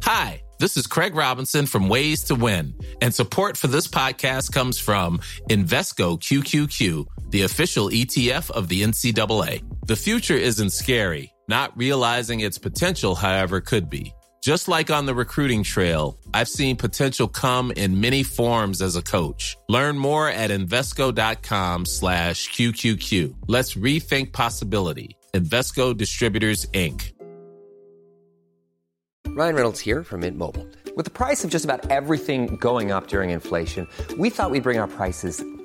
Hi, this is Craig Robinson from Ways to Win, and support for this podcast comes from Invesco QQQ, the official ETF of the NCAA. The future isn't scary. Not realizing its potential, however, could be. Just like on the recruiting trail, I've seen potential come in many forms as a coach. Learn more at Invesco.com slash QQQ. Let's rethink possibility. Invesco Distributors, Inc. Ryan Reynolds here from Mint Mobile. With the price of just about everything going up during inflation, we thought we'd bring our prices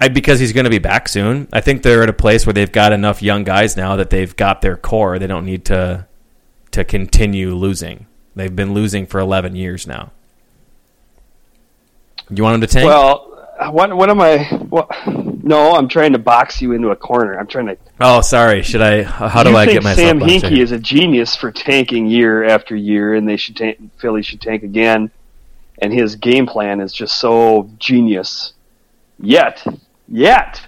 I, because he's going to be back soon. I think they're at a place where they've got enough young guys now that they've got their core. They don't need to to continue losing. They've been losing for eleven years now. You want him to tank? Well, what what am I? What, no, I'm trying to box you into a corner. I'm trying to. oh, sorry. Should I? How do I get myself? Sam? Hinkie is a genius for tanking year after year, and they should tank. Philly should tank again, and his game plan is just so genius. Yet, yet,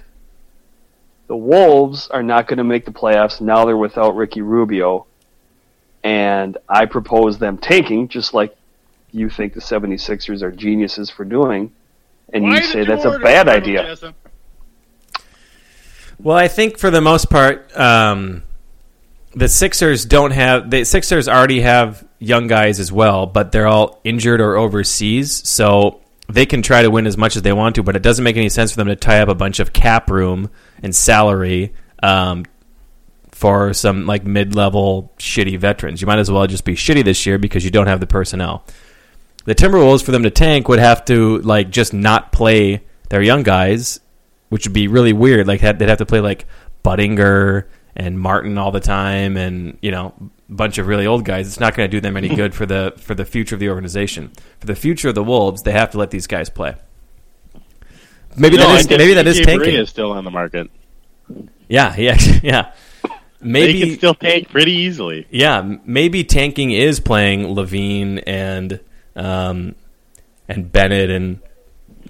the Wolves are not going to make the playoffs. Now they're without Ricky Rubio, and I propose them tanking, just like you think the 76ers are geniuses for doing, and Why you say that's a bad idea. Jessup? Well, I think for the most part, um, the Sixers don't have. The Sixers already have young guys as well, but they're all injured or overseas, so they can try to win as much as they want to. But it doesn't make any sense for them to tie up a bunch of cap room and salary um, for some like mid-level shitty veterans. You might as well just be shitty this year because you don't have the personnel. The Timberwolves for them to tank would have to like just not play their young guys, which would be really weird. Like they'd have to play like Budinger and Martin all the time, and you know, bunch of really old guys. It's not going to do them any good for the for the future of the organization. For the future of the Wolves, they have to let these guys play. Maybe No, that I maybe that is tanking. Is still on the market. Yeah, yeah. They Maybe can still tank pretty easily. yeah, maybe tanking is playing LaVine and um, and Bennett and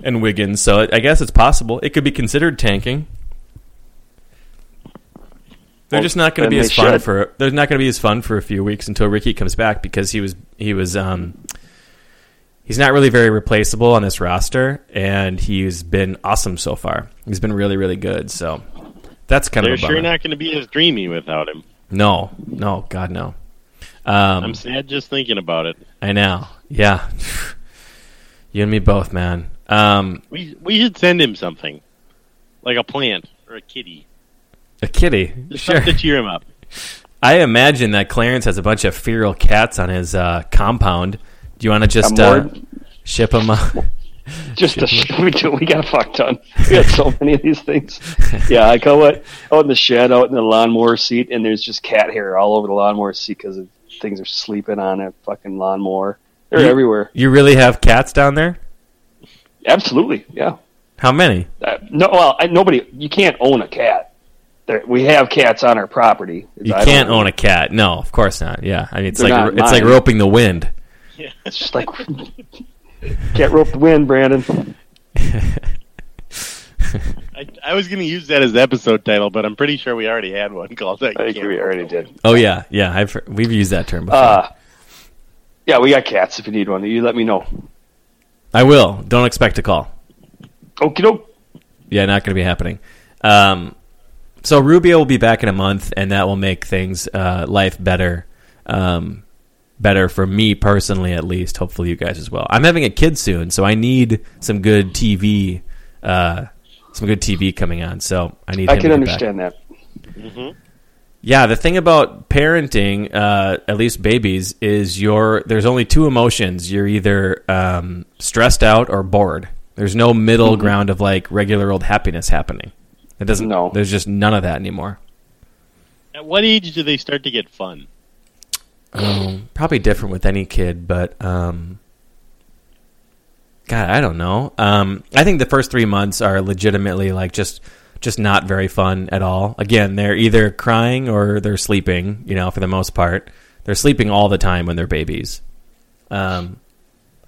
and Wiggins. So I guess it's possible. It could be considered tanking. They're Well, just not going to be they as fun should. for. They're not going to be as fun for a few weeks until Ricky comes back because he was he was um he's not really very replaceable on this roster, and he's been awesome so far. He's been really really good. So that's kind They're of a sure not going to be as dreamy without him. No, no, God no. Um, I'm sad just thinking about it. I know. Yeah. You and me both, man. Um, We we should send him something, like a plant or a kitty, a kitty. just Sure. to cheer him up. I imagine that Clarence has a bunch of feral cats on his uh, compound. Do you want to just uh, ship them? Uh, Just a, we do. We got a fuck ton. We got so many of these things. Yeah, I go out, out in the shed, out in the lawnmower seat, and there's just cat hair all over the lawnmower seat because things are sleeping on a fucking lawnmower. They're You- everywhere. you really have cats down there? Absolutely, yeah. How many? Uh, no, well, I, nobody. You can't own a cat. There, we have cats on our property. You I can't own a cat. No, of course not. Yeah, I mean it's They're like not it's like roping the wind. Yeah, it's just like can't rope the wind, Brandon. I, I was going to use that as the episode title, but I'm pretty sure we already had one called that. I think we already did. Oh yeah, yeah. I've we've used that term before. Uh, yeah, we got cats. If you need one, you let me know. I will. Don't expect a call. Okie doke. Yeah, not going to be happening. Um, so Rubio will be back in a month, and that will make things uh, life better, um, better for me personally, at least. Hopefully, you guys as well. I'm having a kid soon, so I need some good TV, uh, some good TV coming on. So I need. I can get back. understand that. Yeah, the thing about parenting, uh, at least babies, is your there's only two emotions. You're either um, stressed out or bored. There's no middle Mm-hmm. ground of like regular old happiness happening. It doesn't. No. There's just none of that anymore. At what age do they start to get fun? Um, probably different with any kid, but um, God, I don't know. Um, I think the first three months are legitimately like just just not very fun at all. Again, they're either crying or they're sleeping. You know, for the most part, they're sleeping all the time when they're babies. Um,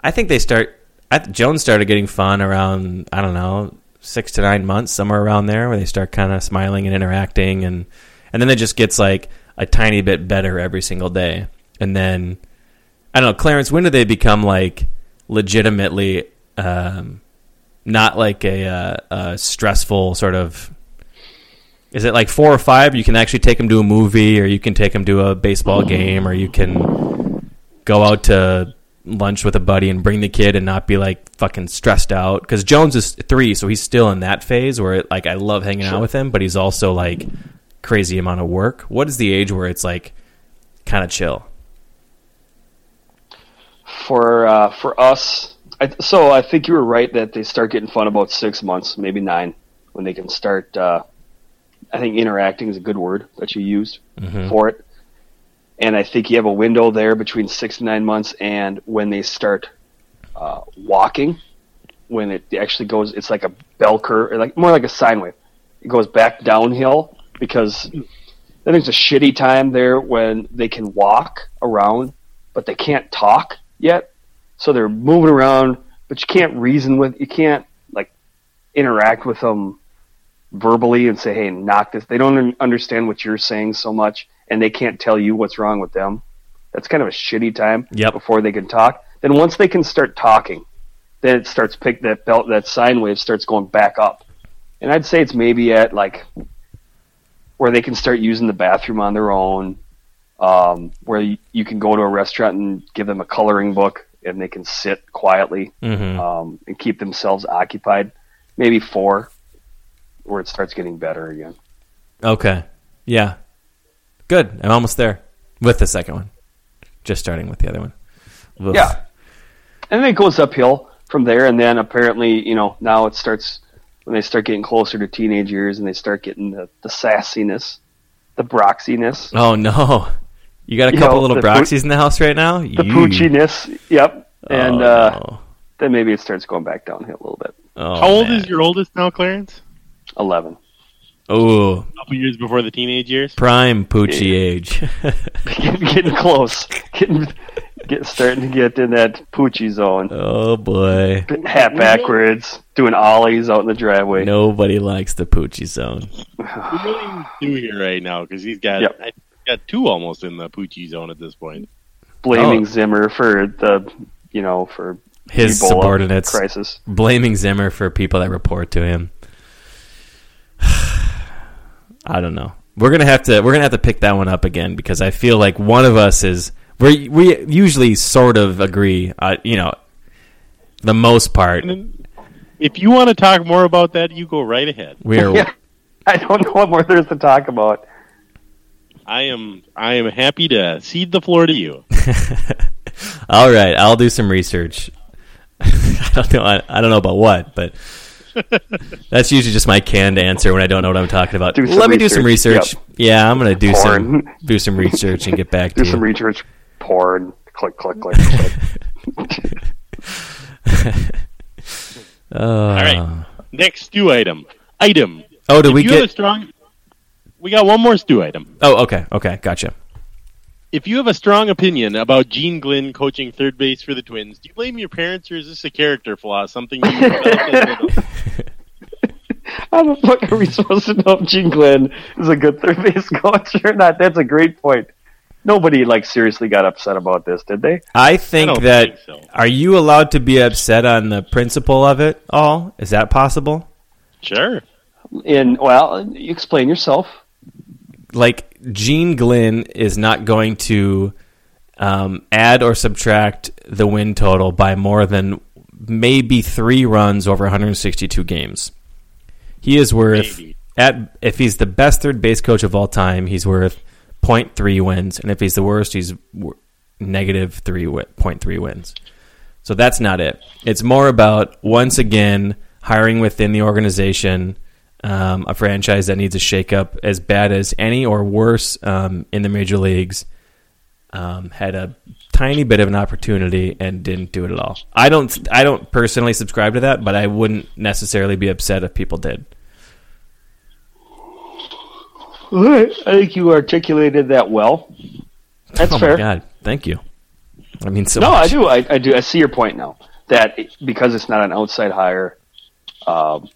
I think they start. I, Jones started getting fun around I don't know six to nine months, somewhere around there, where they start kind of smiling and interacting, and and then it just gets like a tiny bit better every single day, and then I don't know, Clarence. When do they become like legitimately um, not like a, uh, a stressful sort of? Is it like four or five? You can actually take them to a movie, or you can take them to a baseball game, or you can go out to lunch with a buddy and bring the kid and not be like fucking stressed out because Jones is three, so he's still in that phase where it, like I love hanging out with him, but he's also like crazy amount of work. What is the age where it's like kind of chill? For uh, for us, I, so I think you were right that they start getting fun about six months, maybe nine, when they can start. Uh, I think interacting is a good word that you used for it, and I think you have a window there between six to nine months, and when they start uh, walking, when it actually goes, it's like a bell curve, like more like a sine wave. It goes back downhill because then there's a shitty time there when they can walk around, but they can't talk yet. So they're moving around, but you can't reason with, you can't like interact with them verbally and say, "Hey, knock this." They don't understand what you're saying so much, and they can't tell you what's wrong with them. That's kind of a shitty time Yep. before they can talk. Then once they can start talking, then it starts pick that belt that sine wave starts going back up, and I'd say it's maybe at like where they can start using the bathroom on their own, um, where you, you can go to a restaurant and give them a coloring book and they can sit quietly Mm-hmm. um, and keep themselves occupied. Maybe four, where it starts getting better again. Okay, yeah, good. I'm almost there with the second one. Just starting with the other one. Oof. Yeah. And then it goes uphill from there, and then apparently, you know, now it starts when they start getting closer to teenage years and they start getting the, the sassiness, the broxiness, Oh no. You got a You couple know, little the Broxies in the house right now? the Yee. poochiness. Yep. And oh, uh, no. then maybe it starts going back downhill a little bit. Oh, How old man. is your oldest now, Clarence? 11. Ooh, A couple years before the teenage years. prime Poochie age. getting close. Getting, get, starting to get in that poochie zone. oh boy. Hat backwards, doing ollies out in the driveway. Nobody likes the Poochie zone. We're really two here right now because he's got Yep. I got two almost in the Poochie zone at this point. Blaming Oh. Zimmer for the, you know, for His Ebola subordinates crisis. blaming Zimmer for people that report to him. I don't know. We're gonna have to we're gonna have to pick that one up again because I feel like one of us is we we usually sort of agree. Uh, you know, the most part if you want to talk more about that, you go right ahead. we are. Yeah. I don't know what more there's to talk about. I am I am happy to cede the floor to you. All right, I'll do some research. I don't know. I, I don't know about what, but that's usually just my canned answer when I don't know what I'm talking about. Do some Let me do some research. research. Yeah, I'm gonna do some do some research and get back Do to do some you. research. Porn. Click, click, click, click. Uh, All right. Next stew item. Item. Oh, did If we you have a get? strong We got one more stew item. Oh, okay, okay, gotcha. If you have a strong opinion about Gene Glynn coaching third base for the Twins, do you blame your parents or is this a character flaw? Something you How the fuck are we supposed to know if Gene Glynn is a good third base coach or not? That's a great point. Nobody like seriously got upset about this, did they? I think don't that. think so. Are you allowed to be upset on the principle of it all? Is that possible? Sure. In well, you explain yourself. Like Gene Glynn is not going to um, add or subtract the win total by more than maybe three runs over 162 games. He is worth Maybe. at if he's the best third base coach of all time, he's worth 0.3 wins, and if he's the worst, he's negative three wi- 0.3 wins. So that's not it. It's more about once again hiring within the organization um, a franchise that needs a shakeup as bad as any or worse um, in the major leagues. Um, had a tiny bit of an opportunity and didn't do it at all. I don't. I don't personally subscribe to that, but I wouldn't necessarily be upset if people did. I think you articulated that well. That's oh fair. my god! Thank you. I mean, so No, much. I do. I, I do. I see your point now. That because it's not an outside hire, um,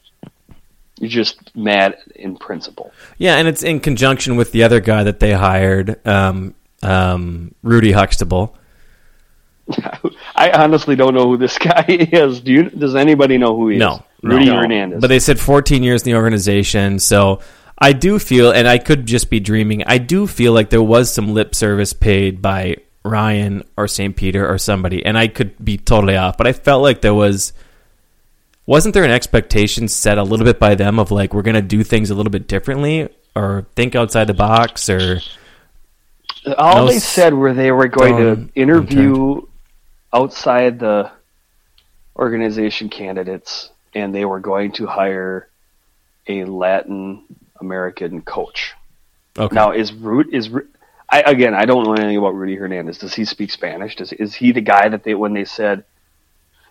you're just mad in principle. Yeah, and it's in conjunction with the other guy that they hired, um, um, Rudy Huxtable. I honestly don't know who this guy is. Do you? Does anybody know who he is? No, is? Rudy no. Hernandez. But they said 14 years in the organization, so I do feel, and I could just be dreaming. I do feel like there was some lip service paid by Ryan or St. Peter or somebody, and I could be totally off. But I felt like there was. Wasn't there an expectation set a little bit by them of like we're going to do things a little bit differently or think outside the box or All no they said were they were going to interview outside the organization candidates, and they were going to hire a Latin American coach. okay Now, is Root is I again? I don't know anything about Rudy Hernandez. Does he speak Spanish? Does is he the guy that they when they said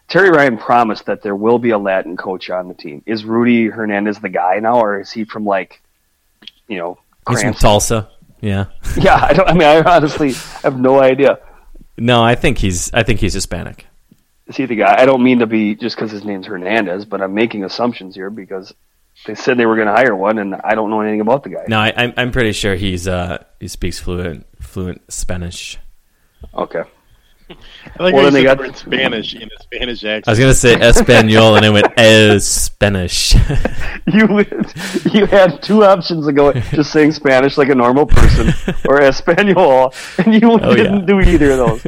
Terry Ryan promised that there will be a Latin coach on the team? Is Rudy Hernandez the guy now, or is he from like you know? he's from Cranston? Tulsa. Yeah. Yeah, I don't. I mean, I honestly have no idea. No, I think he's I think he's Hispanic. Is he the guy? I don't mean to be just because his name's Hernandez, but I'm making assumptions here because they said they were going to hire one, and I don't know anything about the guy. No, I, I'm I'm pretty sure he's uh he speaks fluent fluent Spanish. Okay. I like Well, then they got- the word Spanish in a Spanish accent. I was gonna say Espanol and it went El Spanish. You you had two options of going just saying Spanish like a normal person or Espanol, and you Oh, didn't do either of those.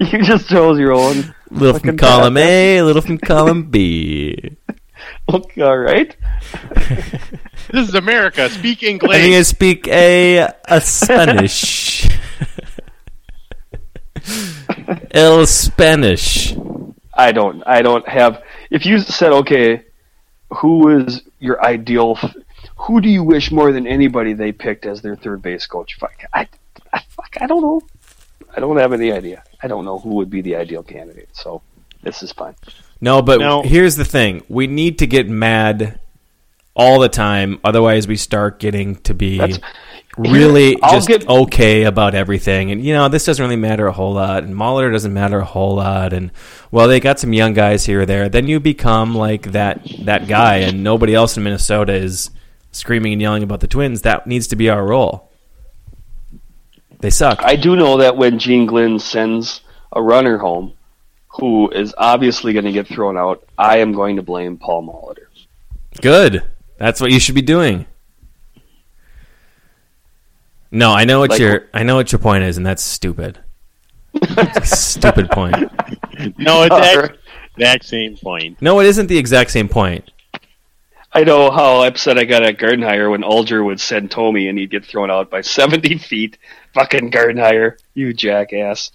You just chose your own. little from column bad. A, little from column B. Okay, all right. This is America. Speak English. I think I English. speak a, a Spanish. El Spanish. I don't. I don't have. If you said, okay, who is your ideal? Who do you wish more than anybody they picked as their third base coach? Fuck, I, I, fuck, I don't know. I don't have any idea. I don't know who would be the ideal candidate. So this is fine. No, but No. here's the thing: we need to get mad all the time, otherwise we start getting to be That's- really Here, just get- okay about everything. And you know, this doesn't really matter a whole lot, and Mahler doesn't matter a whole lot. And well, they got some young guys here or there. Then you become like that that guy, and nobody else in Minnesota is screaming and yelling about the Twins. That needs to be our role. They suck. I do know that when Gene Glynn sends a runner home, who is obviously going to get thrown out, I am going to blame Paul Molitor. Good. That's what you should be doing. No, I know what Like- your I know what your point is, and that's stupid. stupid point. No, it's All the exact same point. No, it isn't the exact same point. I know how upset I got at Gardenhire when Ullger would send Tommy and he'd get thrown out by 70 feet. Fucking Gardenhire, you jackass.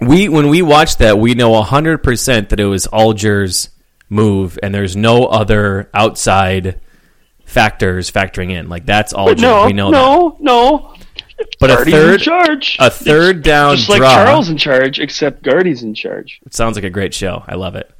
We when we watched that, we know hundred percent that it was Ullger's move, and there's no other outside factors factoring in. Like that's all. But no, we know no, no. that. But a third charge. a third down Just like draw. Charles in charge, except Gardy's in charge. It sounds like a great show. I love it.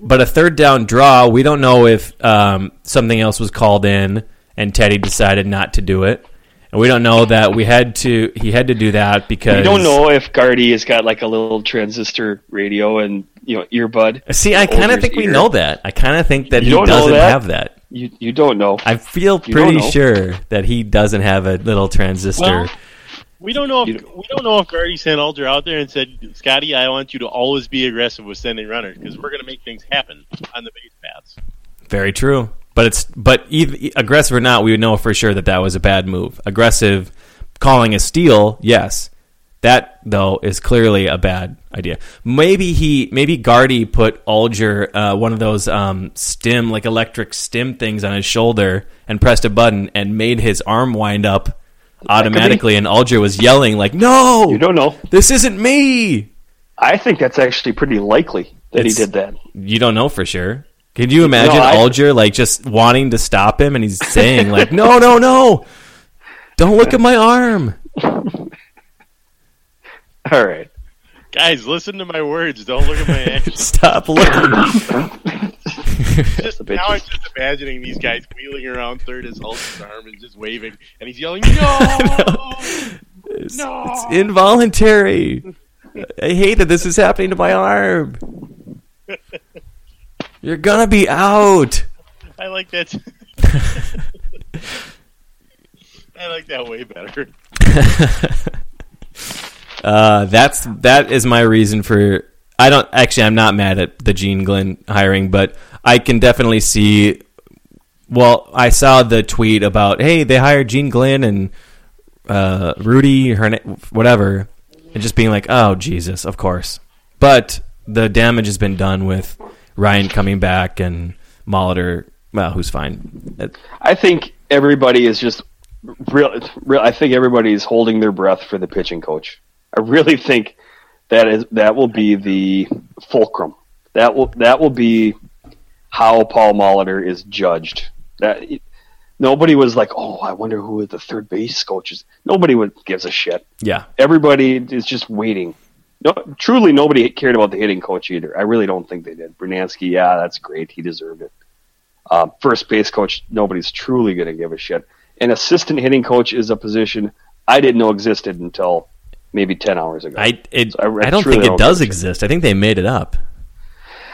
But a third down draw, we don't know if um, something else was called in and Teddy decided not to do it. And we don't know that we had to. He had to do that because We don't know if Gardy has got like a little transistor radio and you know earbud. See, I kind of think we know that. I kind of think that You he doesn't that? have that. You you don't know. I feel You pretty sure that he doesn't have a little transistor. Well, we don't know if You- we don't know if Gardy sent Ullger out there and said, "Scotty, I want you to always be aggressive with sending runners because we're going to make things happen on the base paths." Very true. But it's but either, aggressive or not, we would know for sure that that was a bad move. Aggressive, calling a steal, yes. That though is clearly a bad idea. Maybe he, maybe Gardy put Ullger uh, one of those um, stim, like electric stim things on his shoulder and pressed a button and made his arm wind up automatically. And Ullger was yelling like, "No, You don't know. this isn't me." I think that's actually pretty likely that It's- he did that. You don't know for sure. Can you imagine No, I- Ullger like just wanting to stop him and he's saying like, "No, no, no. Don't look at my arm." All right. Guys, listen to my words. Don't look at my actions. Stop looking. just, The bitches. now I'm just imagining these guys wheeling around third as Hulk's arm and just waving, and he's yelling, "No!" It's, No. it's involuntary. I hate that this is happening to my arm. You're gonna be out. I like that. I like that way better. Uh, that's that is my reason for. I don't actually. I'm not mad at the Gene Glynn hiring, but I can definitely see. Well, I saw the tweet about hey, they hired Gene Glynn and uh, Rudy, Hern- whatever, and just being like, oh Jesus, of course. But the damage has been done with Ryan coming back and Molitor. Well, who's fine. I think everybody is just real, real. I think everybody is holding their breath for the pitching coach. I really think that is that will be the fulcrum. That will that will be how Paul Molitor is judged. That nobody was like, oh, I wonder who the third base coach is. Nobody would gives a shit. Yeah, Everybody is just waiting. No, truly, nobody cared about the hitting coach either. I really don't think they did. Brunansky, yeah, that's great. He deserved it. Um, first base coach, nobody's truly going to give a shit. An assistant hitting coach is a position I didn't know existed until maybe ten hours ago. I it, So I I don't think it don't does exist. I think they made it up.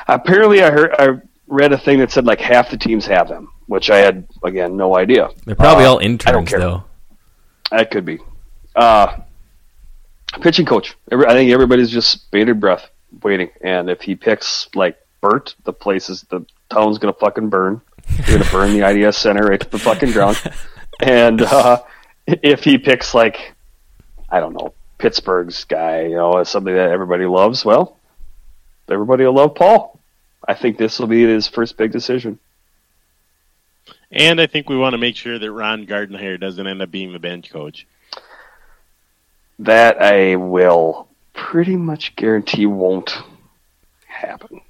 Apparently, I heard I read a thing that said like half the teams have them, which I had again no idea. They're probably Uh, all I don't interns care. though. That could be. Uh, pitching coach. Every, I think everybody's just bated breath, waiting. And if he picks like Bert, the place is the town's gonna fucking burn. They're gonna burn the IDS center right to the fucking ground. And uh, if he picks like, I don't know, Pittsburgh's guy, you know, as something that everybody loves, well, everybody will love Paul. I think this will be his first big decision. And I think we want to make sure that Ron Gardenhire doesn't end up being the bench coach. That I will pretty much guarantee won't happen.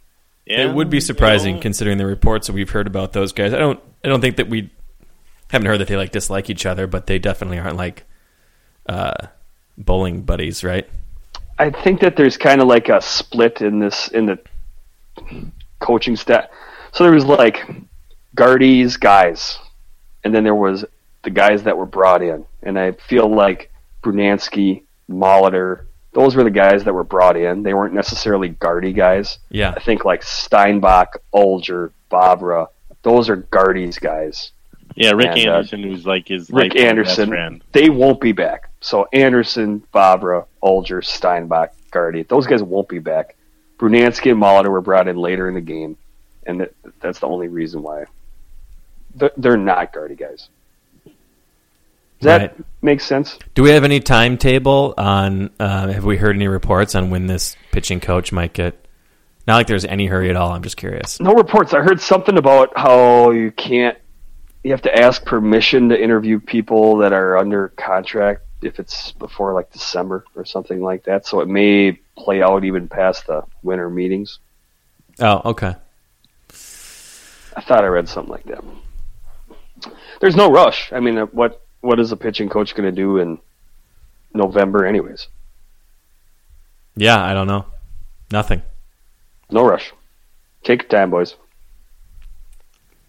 Yeah, it would be you surprising know, considering the reports that we've heard about those guys. I don't I don't think that we haven't heard that they like dislike each other, but they definitely aren't like uh, bowling buddies, right? I think that there's kind of like a split in this in the coaching staff. So there was like Gardy's guys, and then there was the guys that were brought in, and I feel like Brunansky, Molitor, those were the guys that were brought in. They weren't necessarily Gardy guys. Yeah. I think like Steinbach, Ullger, Vavra, those are Gardy's guys. Yeah, Rick And, uh, Anderson, who's like his Rick Anderson, best friend. they won't be back. So Anderson, Vavra, Ullger, Steinbach, Gardy, those guys won't be back. Brunansky and Molitor were brought in later in the game, and that, that's the only reason why. They're, they're not Gardy guys. Does that Right. make sense? Do we have any timetable on? Uh, have we heard any reports on when this pitching coach might get? Not like there's any hurry at all. I'm just curious. No reports. I heard something about how you can't. You have to ask permission to interview people that are under contract if it's before like December or something like that. So it may play out even past the winter meetings. Oh, okay. I thought I read something like that. There's no rush. I mean, uh, what what is a pitching coach going to do in November, anyways? Yeah, I don't know. Nothing. No rush. Take your time, boys.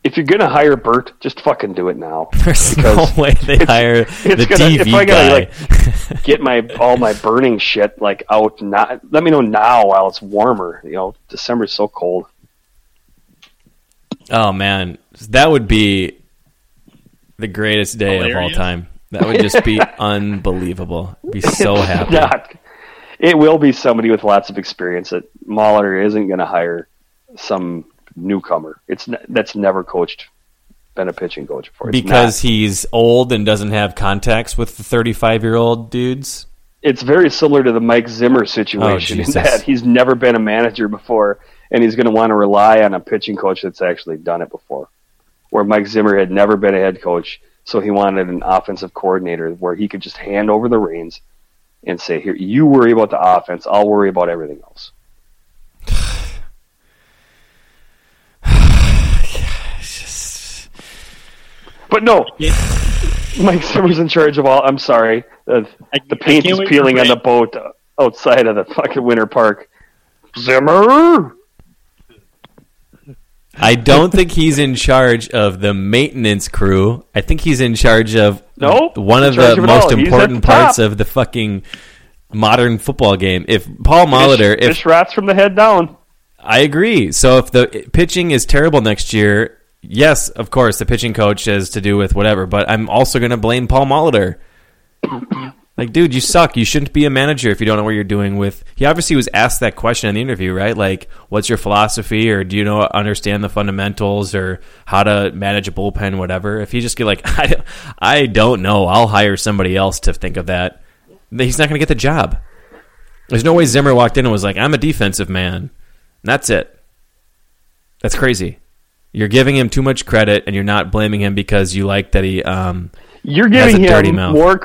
If you're going to hire Bert, just fucking do it now. There's no Because way they it's- hire it's the gonna- TV if I guy. gotta, like, get my all my burning shit like out. Not let me know now while it's warmer. You know, December's so cold. oh man, that would be the greatest day of all time. That would just be unbelievable. Be so happy. Not. It will be somebody with lots of experience. That Molitor isn't going to hire some newcomer. It's n- that's never coached, been a pitching coach before. It's because not. he's old and doesn't have contacts with the 35 year old dudes. it's very similar to the Mike Zimmer situation oh, in that he's never been a manager before, and he's going to want to rely on a pitching coach that's actually done it before. Where Mike Zimmer had never been a head coach, so he wanted an offensive coordinator where he could just hand over the reins and say, "Here, you worry about the offense. I'll worry about everything else." But no, Mike Zimmer's in charge of all. I'm sorry, the, I- the paint is peeling on the boat outside of the fucking Winter Park. Zimmer. I don't think he's in charge of the maintenance crew. I think he's in charge of No, one of the of most important the parts top. of the fucking modern football game. If Paul Molitor, fish, if fish rats from the head down. I agree. So if the pitching is terrible next year, yes, of course, the pitching coach has to do with whatever. But I'm also going to blame Paul Molitor. like, dude, you suck. You shouldn't be a manager if you don't know what you're doing with. He obviously was asked that question in the interview, right? Like, what's your philosophy, or do you know understand the fundamentals, or how to manage a bullpen, whatever. If he just get like, I, I don't know, I'll hire somebody else to think of that. He's not going to get the job. There's no way Zimmer walked in and was like, I'm a defensive man. And that's it. That's crazy. You're giving him too much credit, and you're not blaming him because you like that he. Um, You're Has giving a dirty him mouth. more.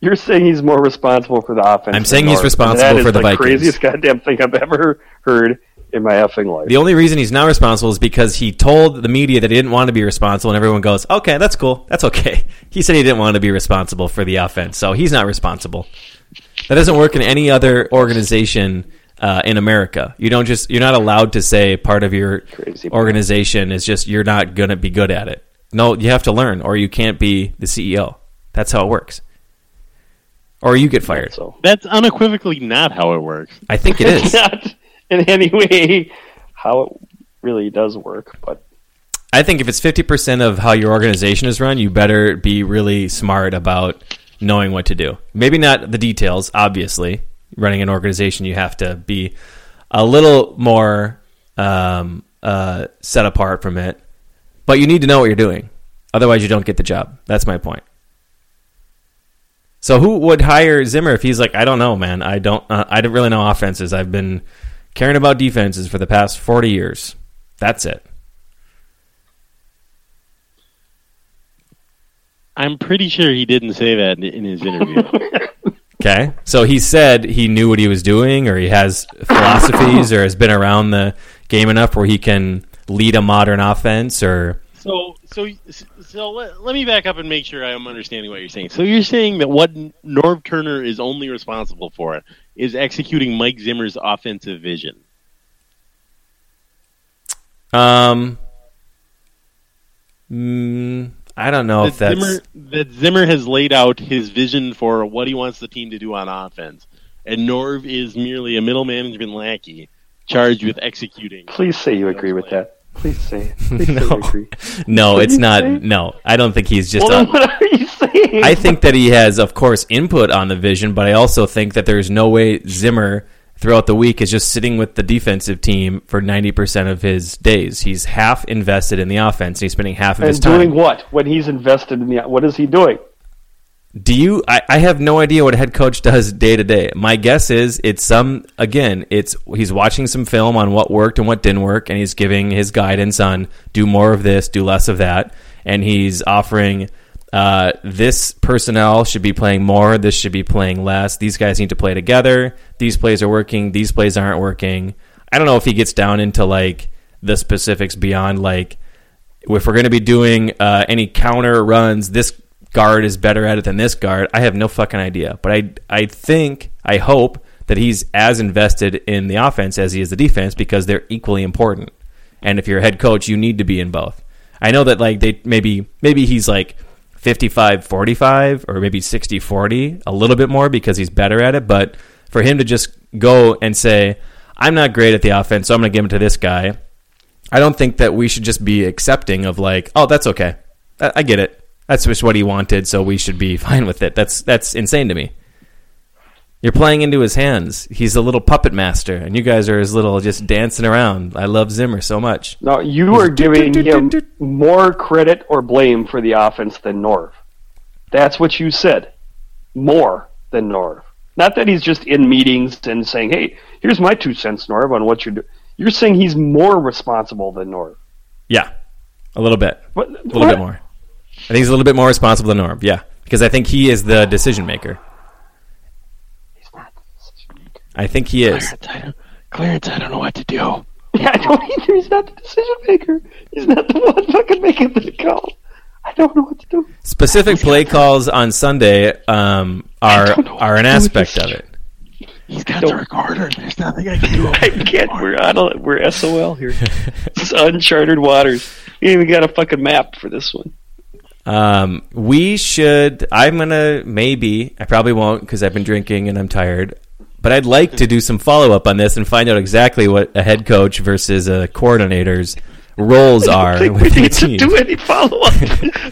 You're saying he's more responsible for the offense. I'm saying he's Norris. responsible for is the Vikings. craziest goddamn thing I've ever heard in my effing life. the only reason he's not responsible is because he told the media that he didn't want to be responsible, and everyone goes, "Okay, that's cool. That's okay." He said he didn't want to be responsible for the offense, so he's not responsible. That doesn't work in any other organization uh, in America. You don't just you're not allowed to say part of your Crazy. organization is just you're not going to be good at it. No, you have to learn, or you can't be the CEO. That's how it works. Or you get fired. So That's unequivocally not how it works. I think it's not in any way how it really does work. But I think if it's 50% of how your organization is run, you better be really smart about knowing what to do. Maybe not the details, obviously. Running an organization, you have to be a little more um, uh, set apart from it. But you need to know what you're doing. Otherwise, you don't get the job. That's my point. So who would hire Zimmer if he's like, I don't know, man. I don't. Uh, I don't really know offenses. I've been caring about defenses for the past 40 years. That's it. I'm pretty sure he didn't say that in, in his interview. Okay, so he said he knew what he was doing, or he has philosophies, or has been around the game enough where he can lead a modern offense, or so, so, so let, let me back up and make sure I'm understanding what you're saying. So you're saying that what Norv Turner is only responsible for is executing Mike Zimmer's offensive vision. um, mm, I don't know if that that's Zimmer, that Zimmer has laid out his vision for what he wants the team to do on offense, and Norv is merely a middle management lackey charged with executing. Please say you agree with that. Please say. Please no, you agree. no, What it's not. say? No, I don't think he's just. Well, a- what are you saying? I think that he has, of course, input on the vision, but I also think that there's no way Zimmer throughout the week is just sitting with the defensive team for 90% of his days. He's half invested in the offense. And he's spending half of his and time. doing what when he's invested in the? What is he doing? Do you? I, I have no idea what a head coach does day to day. My guess is it's some. Again, it's he's watching some film on what worked and what didn't work, and he's giving his guidance on do more of this, do less of that, and he's offering. Uh, this personnel should be playing more. This should be playing less. These guys need to play together. These plays are working. These plays aren't working. I don't know if he gets down into like the specifics beyond like if we're going to be doing uh, any counter runs, this guard is better at it than this guard. I have no fucking idea, but I I think I hope that he's as invested in the offense as he is the defense because they're equally important. And if you're a head coach, you need to be in both. I know that like they maybe maybe he's like 55 45 or maybe 60 40, a little bit more because he's better at it, but for him to just go and say, "I'm not great at the offense, so I'm going to give it to this guy." I don't think that we should just be accepting of like, oh, that's okay. I, I get it. That's just what he wanted, so we should be fine with it. That's that's insane to me. You're playing into his hands. He's a little puppet master, and you guys are his little just dancing around. I love Zimmer so much. No, you are giving him more credit or blame for the offense than Norv. That's what you said. More than Norv. Not that he's just in meetings and saying, "Hey, here's my two cents, Norv, on what you're doing." You're saying he's more responsible than Norv. Yeah, a little bit, What, a little bit more. I think he's a little bit more responsible than Norv. Yeah, because I think he is the decision maker. I think he is. Clarence, I don't, Clarence, I don't know what to do. Yeah, I don't either. He's not the decision maker. He's not the one fucking making the call. I don't know what to do. Specific play calls on Sunday um, are don't know what are an to do with aspect of it. He's got Don't- the recorder. There's nothing I can do. I can't. We're on. A, we're SOL here. it's uncharted waters. We even got a fucking map for this one. Um, we should. I'm gonna maybe. I probably won't because I've been drinking and I'm tired. But I'd like to do some follow up on this and find out exactly what a head coach versus a coordinator's roles I are don't think we need to do any follow up.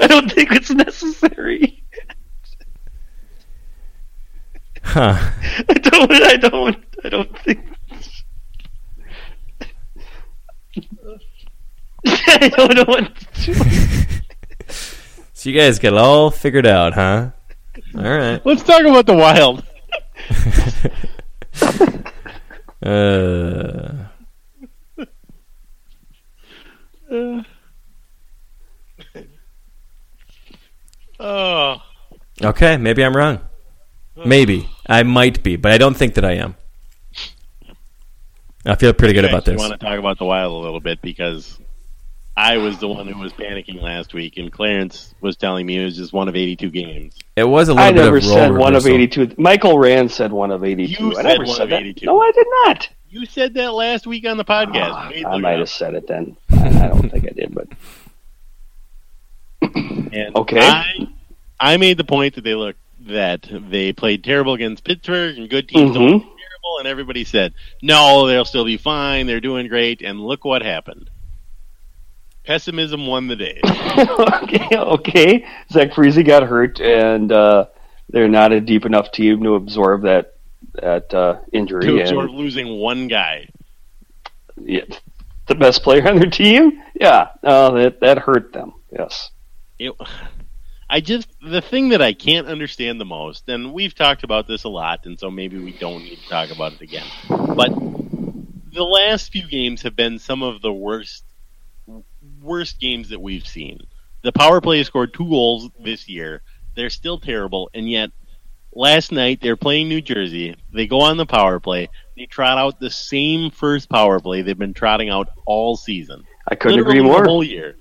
I don't think it's necessary. Huh. I don't. I don't. I don't think. I don't know what to do. So you guys got it all figured out, huh? All right. Let's talk about the Wild. Uh, Oh, okay, maybe I'm wrong. Maybe I might be, but I don't think that I am. I feel pretty good about this. I want to talk about the Wild a little bit because I was the one who was panicking last week, and Clarence was telling me it was just one of 82 games. It was a little I bit never of role said one of eighty-two. Michael Rand said one of eighty-two. You I said never one said of that. 82. No, I did not. You said that last week on the podcast. Wait, I might it have said it then. I I don't think I did, but And Okay. I, I made the point that they look that they played terrible against Pittsburgh and good teams don't Mhm. terrible, and everybody said no, they'll still be fine. They're doing great, and look what happened. Pessimism won the day. okay, okay. Zach Parise got hurt, and uh, they're not a deep enough team to absorb that that uh, injury. to and losing one guy. yeah, the best player on their team, yeah, uh, that that hurt them. Yes. It, I just the thing that I can't understand the most, and we've talked about this a lot, and so maybe we don't need to talk about it again. But the last few games have been some of the worst worst games that we've seen. The power play has scored two goals this year. They're still terrible, and yet last night they're playing New Jersey. They go on the power play. They trot out the same first power play they've been trotting out all season. I couldn't Literally agree more. The whole year,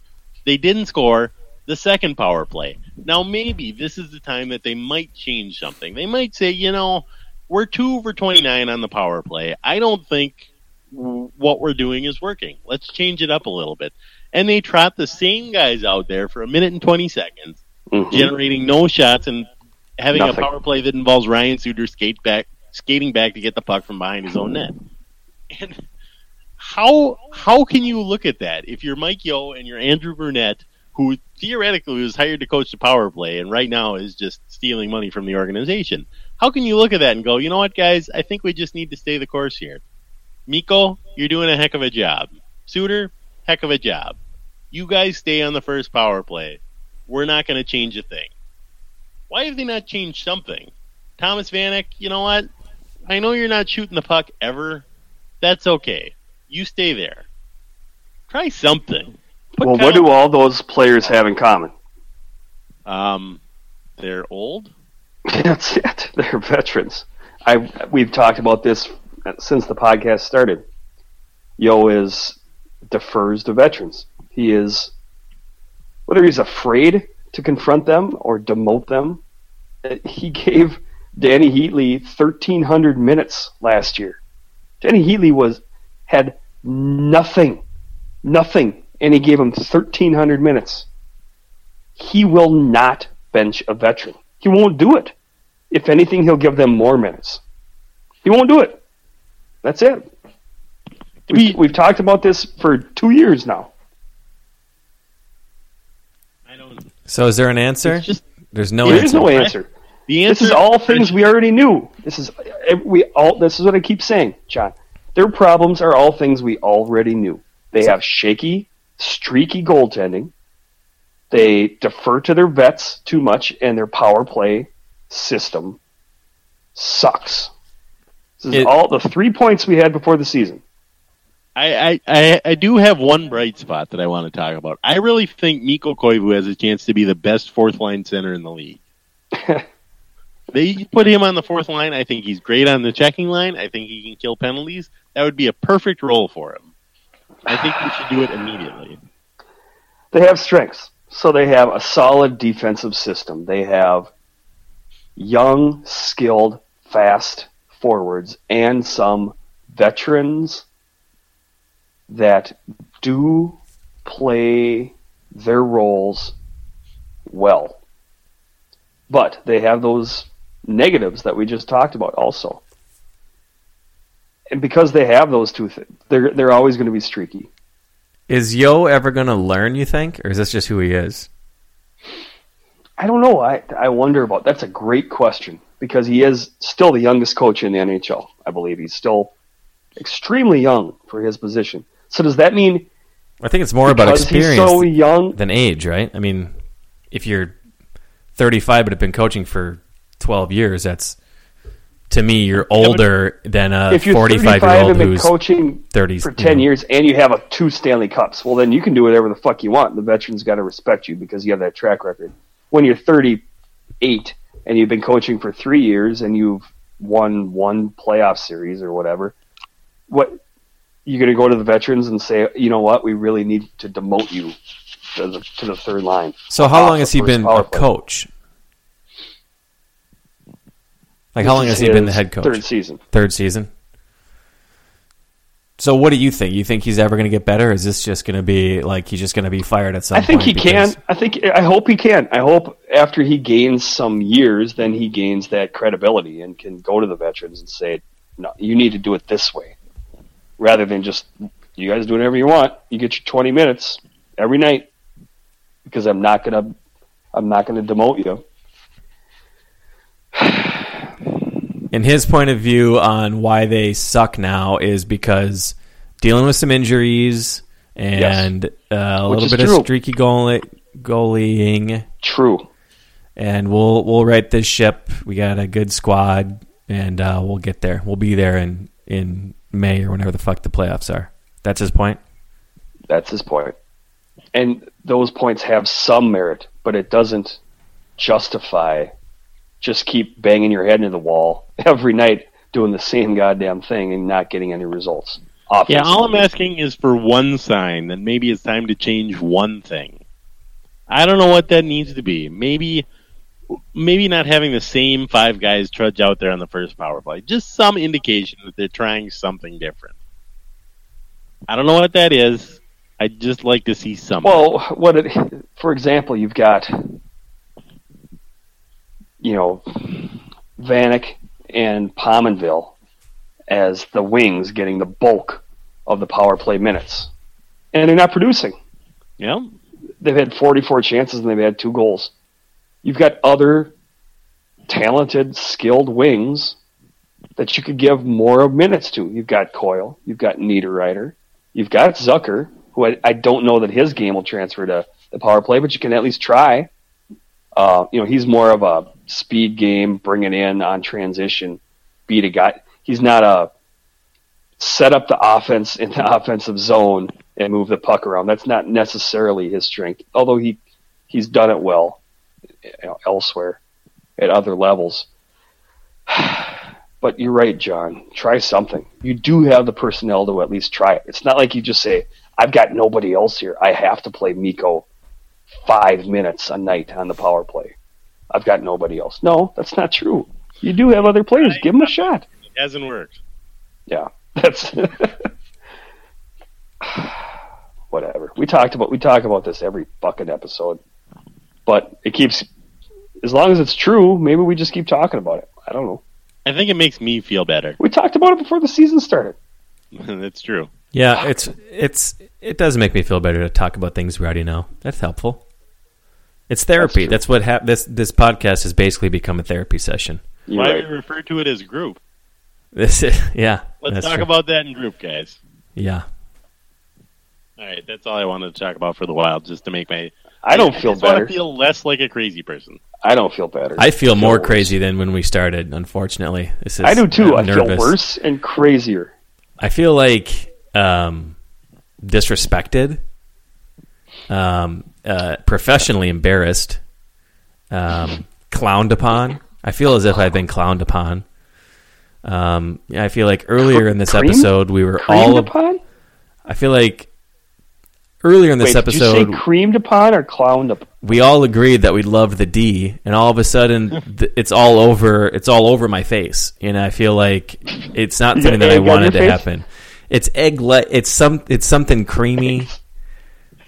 they didn't score the second power play. Now maybe this is the time that they might change something. They might say, you know, we're two for twenty nine on the power play. I don't think w- what we're doing is working. Let's change it up a little bit. And they trot the same guys out there for a minute and twenty seconds, Mhm. generating no shots and having Nothing. a power play that involves Ryan Suter skate back, skating back to get the puck from behind his own net. And how how can you look at that if you're Mike Yeo and you're Andrew Brunette, who theoretically was hired to coach the power play and right now is just stealing money from the organization? How can you look at that and go, you know what, guys? I think we just need to stay the course here. Mikko, you're doing a heck of a job. Suter, heck of a job. You guys stay on the first power play. We're not going to change a thing. Why have they not changed something? Thomas Vanek, you know what? I know you're not shooting the puck ever. That's okay. You stay there. Try something. Put Well, what do all those players have in common? Um, they're old. That's it. They're veterans. I we've talked about this since the podcast started. Yeo is defers to veterans. He is whether he's afraid to confront them or demote them. He gave Dany Heatley 1,300 minutes last year. Dany Heatley was had nothing, nothing, and he gave him 1,300 minutes. He will not bench a veteran. He won't do it. If anything, he'll give them more minutes. He won't do it. That's it. We've, we've talked about this for two years now. I don't. So is there an answer? It's just There's no there answer. is no answer. the This is all things we already knew. This is eh, we all. This is what I keep saying, John. Their problems are all things we already knew. They have shaky, streaky goaltending. They defer to their vets too much, and their power play system sucks. This is It- all the three points we had before the season. I, I, I, do have one bright spot that I want to talk about. I really think Mikko Koivu has a chance to be the best fourth line center in the league. they put him on the fourth line. I think he's great on the checking line. I think he can kill penalties. That would be a perfect role for him. I think we should do it immediately. they have strengths. So they have a solid defensive system. They have young, skilled, fast forwards and some veterans that do play their roles well. But they have those negatives that we just talked about also. And because they have those two things, they're they're always going to be streaky. Is Yeo ever going to learn? You think, or is this just who he is? I don't know. I I wonder about. That's a great question because he is still the youngest coach in the NHL. I believe he's still extremely young for his position. So does that mean I think it's more about experience so young? than age, right? I mean, if you're 35 but have been coaching for 12 years, that's to me you're older than a 45 year 35 old who's coaching 30s for you 10 know. years and you have a two Stanley Cups, well then you can do whatever the fuck you want. The veterans got to respect you because you have that track record. When you're 38 and you've been coaching for three years and you've won one playoff series or whatever, what you're going to go to the veterans and say, you know what, we really need to demote you to the, to the third line. So how long has he been a coach? Like how long has he been the head coach? Third season. Third season. So what do you think? You think he's ever going to get better? Is this just going to be like he's just going to be fired at some I think he point can. because- I think. I hope he can. I hope after he gains some years, then he gains that credibility and can go to the veterans and say, "No, you need to do it this way," rather than just you guys do whatever you want. You get your twenty minutes every night because I'm not gonna. I'm not gonna demote you. And his point of view on why they suck now is because dealing with some injuries and uh, a Which little bit true. of streaky goalie, goalieing. True. And we'll we'll right this ship. We got a good squad, and uh, we'll get there. We'll be there in in May or whenever the fuck the playoffs are. That's his point. That's his point. and those points have some merit, but it doesn't justify just keep banging your head into the wall every night doing the same goddamn thing and not getting any results. Yeah, all I'm asking is for one sign that maybe it's time to change one thing. I don't know what that needs to be. Maybe maybe not having the same five guys trudge out there on the first power play. Just some indication that they're trying something different. I don't know what that is. I'd just like to see something. Well, what it, for example, you've got, you know, Vanek and Pominville as the wings getting the bulk of the power play minutes, and they're not producing. yeah. They've had 44 chances and they've had two goals. You've got other talented, skilled wings that you could give more minutes to. You've got Coyle, you've got Niederreiter, you've got Zucker, who I, I don't know that his game will transfer to the power play, but you can at least try. Uh, you know, he's more of a speed game, bring it in on transition, beat a guy. He's not a set up the offense in the offensive zone and move the puck around. That's not necessarily his strength, although he he's done it well elsewhere at other levels. But you're right, John. Try something. You do have the personnel to at least try it. It's not like you just say, "I've got nobody else here. I have to play Mikko five minutes a night on the power play. I've got nobody else." No, that's not true. You do have other players. Give them a shot. It hasn't worked. Yeah, that's whatever. We talked about we talk about this every fucking episode, but it keeps as long as it's true. Maybe we just keep talking about it. I don't know. I think it makes me feel better. We talked about it before the season started. That's true. Yeah, it's it's it does make me feel better to talk about things we already know. That's helpful. It's therapy. true. That's, what hap- this this podcast has basically become a therapy session. You're Why right. do we refer to it as group? This is, yeah. Let's talk true. about that in group, guys. yeah. All right, that's all I wanted to talk about for the Wild, just to make my. I don't feel just better. to feel less like a crazy person. I don't feel better. I feel more worse. crazy than when we started. Unfortunately, this is I do too. I I'm feel nervous. worse and crazier. I feel like um, disrespected, um, uh, professionally embarrassed, um, clowned upon. I feel as if I've been clowned upon. Um, I feel like earlier in this Creamed? episode we were Creamed all. upon? I feel like earlier in this Wait, did you episode say creamed upon or clowned upon? we all agreed that we loved the D, and all of a sudden th- it's all over. It's all over my face, and I feel like it's not something that I wanted to face? happen. It's egg. Le- it's some. It's something creamy.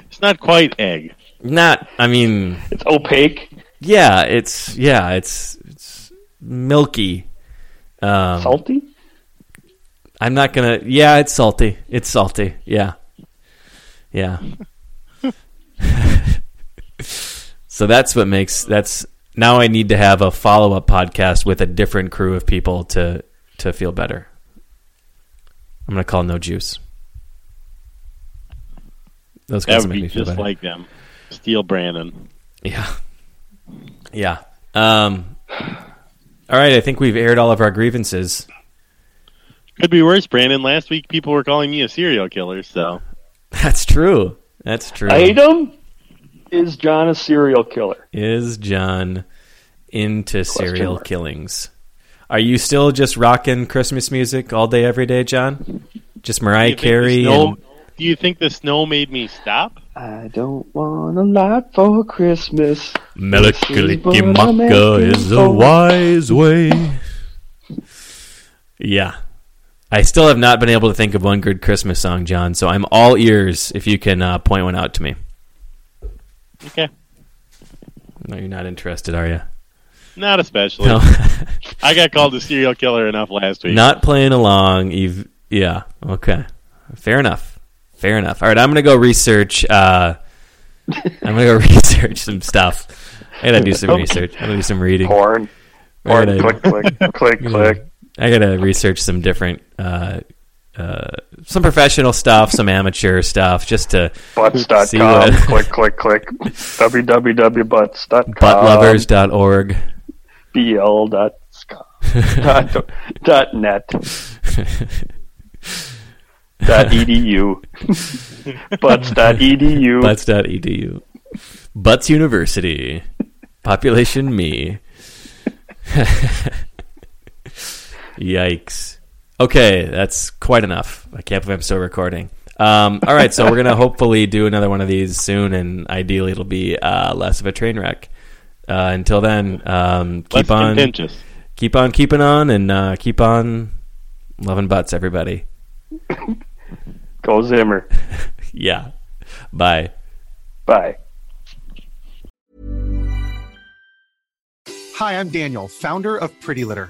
It's not quite egg. Not. I mean, It's opaque, yeah. It's yeah. It's it's milky. Um, salty. I'm not gonna. Yeah, it's salty. It's salty. Yeah, yeah. so that's what makes that's now. I need to have a follow up podcast with a different crew of people to to feel better. I'm gonna call no juice. Those That guys would make be me feel just better. like them. Steal Brandon. Yeah. Yeah. Um, all right. I think we've aired all of our grievances. Could be worse, Brandon. Last week, people were calling me a serial killer. So That's true. That's true. Item is John a serial killer? Is John into serial mark. killings? Are you still just rocking Christmas music all day, every day, John? Just Mariah you think the Carey snow- and Do you think the snow made me stop? I don't want a lot for Christmas. Melikilikimaka is a wise way. Yeah. I still have not been able to think of one good Christmas song, John, so I'm all ears if you can uh, point one out to me. Okay, No, you're not interested, are you? not especially. No. I got called a serial killer enough last week. not playing along. You've, yeah, okay. Fair enough. Fair enough. All right, I'm going to go research. Uh, I'm going to go research some stuff. I got to do some research. I'm going to do some reading. Porn. Porn. gotta- click, click, click, click. I gotta research some different, uh, uh, some professional stuff, some amateur stuff, just to Butts.com. click, click, click. www.butts.com. buttlovers.org. BL dot dot, dot edu. Butts.edu. Butts.edu. Butts.edu. Butts University. Population me. Yikes. Okay, that's quite enough. I can't believe I'm still recording. Um, all right, so we're gonna hopefully do another one of these soon, and ideally it'll be uh, less of a train wreck. Uh, until then, um, keep Less on contentious. keep on keeping on, and uh, keep on loving butts, everybody. Go Zimmer. Yeah. Bye. Bye. Hi, I'm Daniel, founder of Pretty Litter.